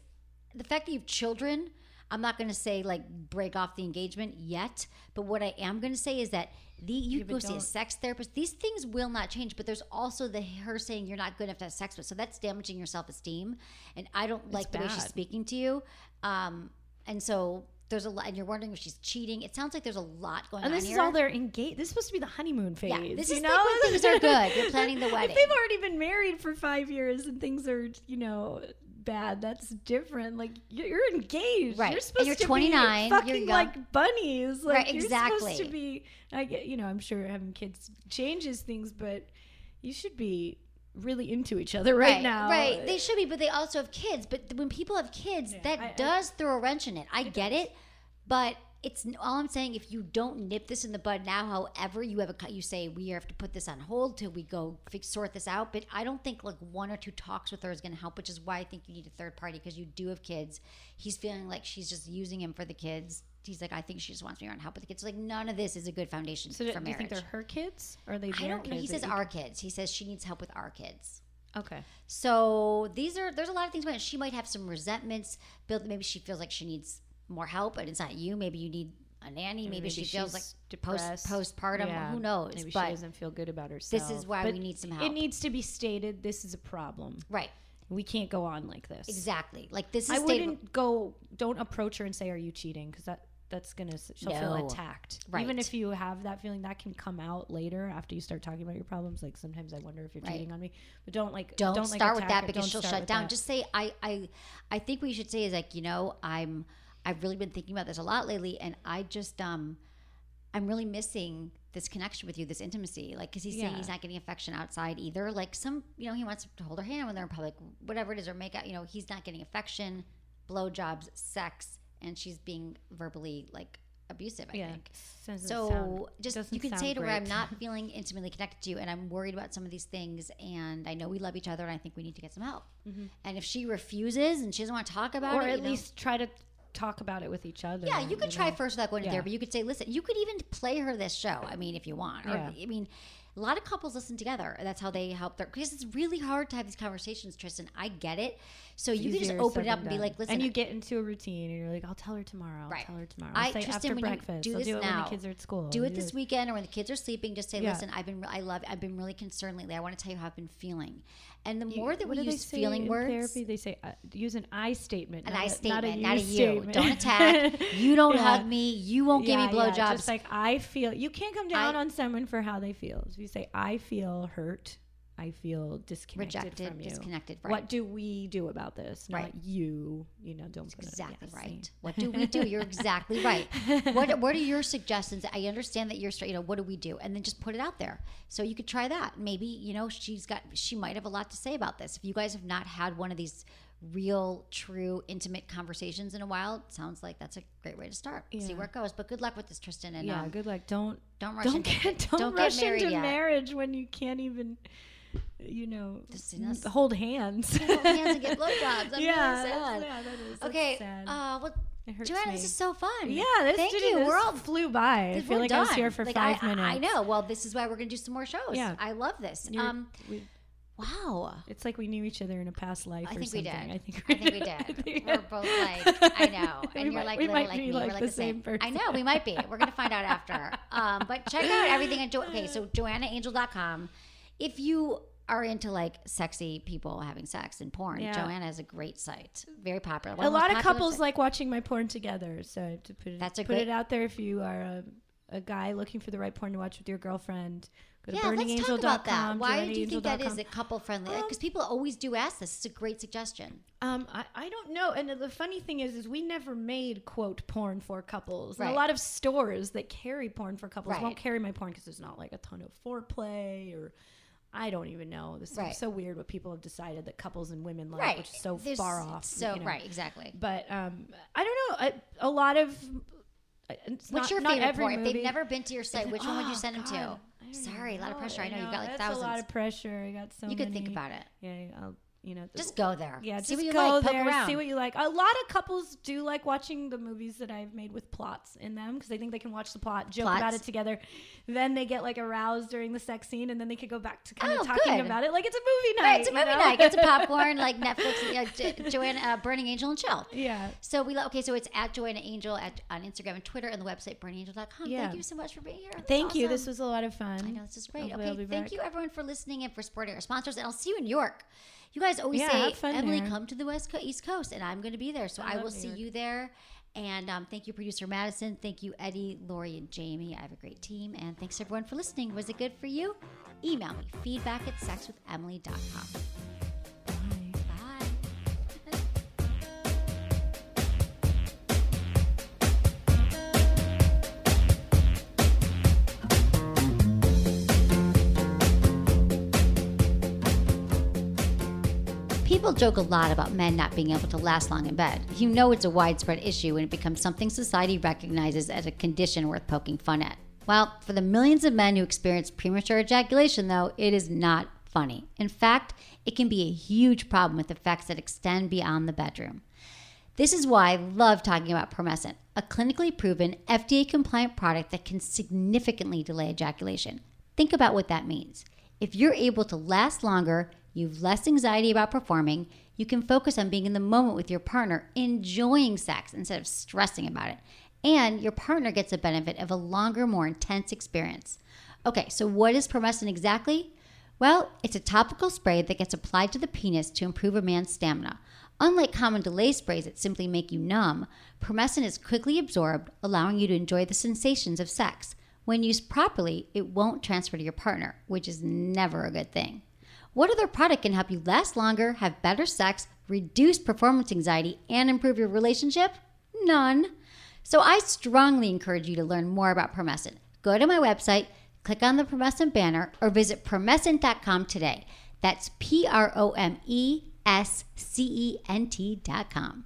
Speaker 1: the fact that you have children, I'm not going to say like break off the engagement yet. But what I am going to say is that the you
Speaker 2: Yeah,
Speaker 1: go see a sex therapist. These things will not change. But there's also the her saying you're not good enough to have sex with. So that's damaging your self esteem. And I don't like the way she's speaking to you. Um, and so. There's a lot, and you're wondering if she's cheating. It sounds like there's a lot going
Speaker 2: And
Speaker 1: on And
Speaker 2: this
Speaker 1: here.
Speaker 2: is all they're engaged. This is supposed to be the honeymoon phase.
Speaker 1: Yeah, this
Speaker 2: you
Speaker 1: is
Speaker 2: know?
Speaker 1: like when things are good. You're planning the wedding.
Speaker 2: If they've already been married for five years and things are, you know, bad, that's different. Like you're you're engaged,
Speaker 1: Right.
Speaker 2: You're
Speaker 1: And
Speaker 2: supposed
Speaker 1: you're
Speaker 2: to
Speaker 1: 29,
Speaker 2: be
Speaker 1: you're young.
Speaker 2: like bunnies. Like
Speaker 1: Right,
Speaker 2: you're supposed to be. I get, you know, I'm sure having kids changes things, but you should be really into each other right, now.
Speaker 1: Right. They should be, but they also have kids. But when people have kids, that
Speaker 2: I- I-
Speaker 1: does throw a wrench in it. I get it, but it's all I'm saying. If you don't nip this in the bud now, however, you have a cut. You say we have to put this on hold till we go fix, sort this out. But I don't think like one or two talks with her is going to help. Which is why I think you need a third party because you do have kids. He's feeling like she's just using him for the kids. He's like, I think she just wants me around to help with the kids. Like none of this is a good foundation
Speaker 2: So do,
Speaker 1: for
Speaker 2: do you think they're her kids or are they
Speaker 1: I don't know. He says our kids. He says she needs help with our kids.
Speaker 2: Okay.
Speaker 1: So these are there's a lot of things. She might have some resentments. built. maybe she feels like she needs more help, and it's not you. Maybe you need a nanny. Maybe, she feels like
Speaker 2: she's
Speaker 1: post postpartum.
Speaker 2: Yeah.
Speaker 1: Who knows?
Speaker 2: Maybe
Speaker 1: but
Speaker 2: she doesn't feel good about herself.
Speaker 1: This is why
Speaker 2: But
Speaker 1: we need some help.
Speaker 2: It needs to be stated. This is a problem.
Speaker 1: right,
Speaker 2: We can't go on like this.
Speaker 1: exactly. Like this is
Speaker 2: I wouldn't go. Don't approach her and say, "Are you cheating?" Because that that's gonna she'll
Speaker 1: No.
Speaker 2: feel attacked.
Speaker 1: Right.
Speaker 2: Even if you have that feeling, that can come out later after you start talking about your problems. Like sometimes I wonder if you're
Speaker 1: Right.
Speaker 2: cheating on me, but don't like
Speaker 1: don't,
Speaker 2: like,
Speaker 1: start with that because
Speaker 2: Don't
Speaker 1: she'll shut down.
Speaker 2: that.
Speaker 1: Just say I I I think what you should say is like you know I'm I've really been thinking about this a lot lately, and I just um I'm really missing this connection with you, this intimacy. Like, because he's saying he's not getting affection outside either. Like some, you know, he wants to hold her hand when they're in public, whatever it is, or make out. You know, he's not getting affection, blowjobs, sex, and she's being verbally like abusive. I
Speaker 2: yeah.
Speaker 1: think.
Speaker 2: Doesn't
Speaker 1: So
Speaker 2: sound-
Speaker 1: just you can say to her, I'm not feeling intimately connected to you, and I'm worried about some of these things, and I know we love each other, and I think we need to get some help. And if she refuses and she doesn't want to talk about
Speaker 2: or
Speaker 1: it, or
Speaker 2: at
Speaker 1: you know-
Speaker 2: least try to talk about it with each other.
Speaker 1: yeah, you could try
Speaker 2: know?
Speaker 1: first without going to
Speaker 2: Yeah.
Speaker 1: therapy. You could say, listen, you could even play her this show. I mean, if you want. Or,
Speaker 2: Yeah.
Speaker 1: I mean, a lot of couples listen together. That's how they help their because it's really hard to have these conversations, Tristan. I get it. So you can just open it up and be like, listen,
Speaker 2: and you get into a routine, and you're like, I'll tell her tomorrow. I'll
Speaker 1: Right.
Speaker 2: tell her tomorrow.
Speaker 1: I-
Speaker 2: I'll say
Speaker 1: Tristan,
Speaker 2: after breakfast.
Speaker 1: do
Speaker 2: I'll do it when the kids are at school.
Speaker 1: do it this weekend or when the kids are sleeping. Just say,
Speaker 2: Yeah.
Speaker 1: listen, I've been, I love, I've been really concerned lately. I want to tell you how I've been feeling. And the more that we use feeling
Speaker 2: in
Speaker 1: words,
Speaker 2: therapy, they say uh, use an I statement,
Speaker 1: an
Speaker 2: not
Speaker 1: I
Speaker 2: a-
Speaker 1: statement,
Speaker 2: not a, you
Speaker 1: you.
Speaker 2: statement.
Speaker 1: Don't attack. You don't
Speaker 2: Yeah.
Speaker 1: hug me. You won't give me
Speaker 2: Yeah, yeah,
Speaker 1: blowjobs.
Speaker 2: Just like I feel, you can't come down
Speaker 1: I-
Speaker 2: on someone for how they feel. So you say, I feel hurt. I feel disconnected
Speaker 1: Rejected,
Speaker 2: from you.
Speaker 1: disconnected,
Speaker 2: What do we do about this? Not
Speaker 1: Right.
Speaker 2: you. You know, don't put it-
Speaker 1: exactly
Speaker 2: yeah,
Speaker 1: right. What do we do? You're exactly right. What What are your suggestions? I understand that you're straight. You know, what do we do? And then just put it out there. So you could try that. Maybe you know she's got. She might have a lot to say about this. If you guys have not had one of these real, true, intimate conversations in a while, sounds like that's a great way to start. See where it goes. But good luck with this, Tristan. And
Speaker 2: Yeah,
Speaker 1: um,
Speaker 2: good luck. Don't
Speaker 1: don't rush
Speaker 2: don't
Speaker 1: into
Speaker 2: get don't,
Speaker 1: Don't get
Speaker 2: rush
Speaker 1: married
Speaker 2: into
Speaker 1: yet.
Speaker 2: marriage when you can't even, you know,
Speaker 1: Just, you know, s-
Speaker 2: hold hands.
Speaker 1: hold hands and get blowjobs. I'm
Speaker 2: yeah,
Speaker 1: really sad.
Speaker 2: yeah, that is.
Speaker 1: Okay.
Speaker 2: sad.
Speaker 1: Uh, well, Joanna,
Speaker 2: me.
Speaker 1: this is so fun.
Speaker 2: yeah, this
Speaker 1: Thank
Speaker 2: did-
Speaker 1: you.
Speaker 2: This
Speaker 1: We're all
Speaker 2: flew by. I feel like I was here for
Speaker 1: Like,
Speaker 2: five
Speaker 1: I,
Speaker 2: minutes.
Speaker 1: I know. Well, this is why we're going to do some more shows.
Speaker 2: Yeah.
Speaker 1: I love this.
Speaker 2: You're-
Speaker 1: Um,
Speaker 2: we-
Speaker 1: wow.
Speaker 2: it's like we knew each other in a past life.
Speaker 1: I
Speaker 2: or
Speaker 1: think we did.
Speaker 2: I think
Speaker 1: I think we did. We're both like, I know,
Speaker 2: We
Speaker 1: and you're
Speaker 2: might-
Speaker 1: like
Speaker 2: we
Speaker 1: little like me.
Speaker 2: like
Speaker 1: We're like
Speaker 2: the
Speaker 1: the same.
Speaker 2: same
Speaker 1: I know we might be. We're gonna find out after. Um, but check out everything at jo- okay. So JoannaAngel.com. If you are into like sexy people having sex and porn,
Speaker 2: Yeah.
Speaker 1: Joanna is a great site. Very popular. One
Speaker 2: a lot of couples
Speaker 1: sites.
Speaker 2: like watching my porn together. So to put it,
Speaker 1: That's a
Speaker 2: put
Speaker 1: great-
Speaker 2: it out there if you are a, a guy looking for the right porn to watch with your girlfriend. Go to
Speaker 1: Yeah, let's talk about that.
Speaker 2: burningangel.com,
Speaker 1: Why do you think that is a couple friendly?
Speaker 2: Um,
Speaker 1: Because people always do ask this. It's a great suggestion.
Speaker 2: Um, I, I don't know. And the funny thing is, is we never made quote porn for couples.
Speaker 1: Right.
Speaker 2: a lot of stores that carry porn for couples
Speaker 1: Right.
Speaker 2: won't carry my porn because there's not like a ton of foreplay or I don't even know. This
Speaker 1: Right.
Speaker 2: is so weird what people have decided that couples and women like,
Speaker 1: Right.
Speaker 2: which is so
Speaker 1: There's-
Speaker 2: far off.
Speaker 1: So
Speaker 2: you know.
Speaker 1: right, exactly.
Speaker 2: But um, I don't know. I, a lot of. It's
Speaker 1: What's
Speaker 2: not-
Speaker 1: your favorite porn? If they've never been to your site, which one would you
Speaker 2: Oh,
Speaker 1: send them to?
Speaker 2: I
Speaker 1: Sorry, a lot of pressure. I know you've got like
Speaker 2: that's
Speaker 1: thousands.
Speaker 2: a lot of pressure. I got so.
Speaker 1: you could think about it.
Speaker 2: Yeah, I'll, you know.
Speaker 1: Just go there.
Speaker 2: Yeah,
Speaker 1: see
Speaker 2: just
Speaker 1: what you
Speaker 2: go
Speaker 1: like.
Speaker 2: There, see what you like. A lot of couples do like watching the movies that I've made with plots in them because they think they can watch the plot, joke about it together. Then they get like aroused during the sex scene, and then they could go back to kind
Speaker 1: Oh,
Speaker 2: of talking
Speaker 1: good.
Speaker 2: about it like it's a movie night.
Speaker 1: Right, it's a
Speaker 2: you
Speaker 1: movie
Speaker 2: know?
Speaker 1: night. Get some popcorn, like Netflix. Uh, Jo- Joanna, uh, Burning Angel, and chill.
Speaker 2: yeah.
Speaker 1: So we lo- okay. So it's at Joanna Angel at, on Instagram and Twitter, and the website burningangel.com.
Speaker 2: Yeah.
Speaker 1: Thank you so much for being here. That's
Speaker 2: Thank you.
Speaker 1: awesome.
Speaker 2: This was a lot of fun.
Speaker 1: I know this is great.
Speaker 2: Hopefully I'll
Speaker 1: okay,
Speaker 2: be
Speaker 1: thank
Speaker 2: back.
Speaker 1: you everyone for listening and for supporting our sponsors, and I'll see you in New York. You guys always
Speaker 2: Yeah,
Speaker 1: say, Emily,
Speaker 2: there.
Speaker 1: come to the West Coast, East Coast, and I'm going to be there. So
Speaker 2: I
Speaker 1: I, will see you there. And um, thank you, producer Madison. Thank you, Eddie, Lori, and Jamie. I have a great team. And thanks everyone for listening. Was it good for you? Email me feedback at sexwithemily.com. People joke a lot about men not being able to last long in bed. You know it's a widespread issue and it becomes something society recognizes as a condition worth poking fun at. Well, for the millions of men who experience premature ejaculation, though, it is not funny. In fact, it can be a huge problem with effects that extend beyond the bedroom. This is why I love talking about Promescent, a clinically proven, FDA compliant product that can significantly delay ejaculation. Think about what that means. If you're able to last longer, you've less anxiety about performing, you can focus on being in the moment with your partner, enjoying sex instead of stressing about it. And your partner gets the benefit of a longer, more intense experience. Okay, so what is Promescent exactly? Well, it's a topical spray that gets applied to the penis to improve a man's stamina. Unlike common delay sprays that simply make you numb, Promescent is quickly absorbed, allowing you to enjoy the sensations of sex. When used properly, it won't transfer to your partner, which is never a good thing. What other product can help you last longer, have better sex, reduce performance anxiety, and improve your relationship? None. So I strongly encourage you to learn more about Promescent. Go to my website, click on the Promescent banner, or visit promescent.com today. That's P R O M E S C E N T.com.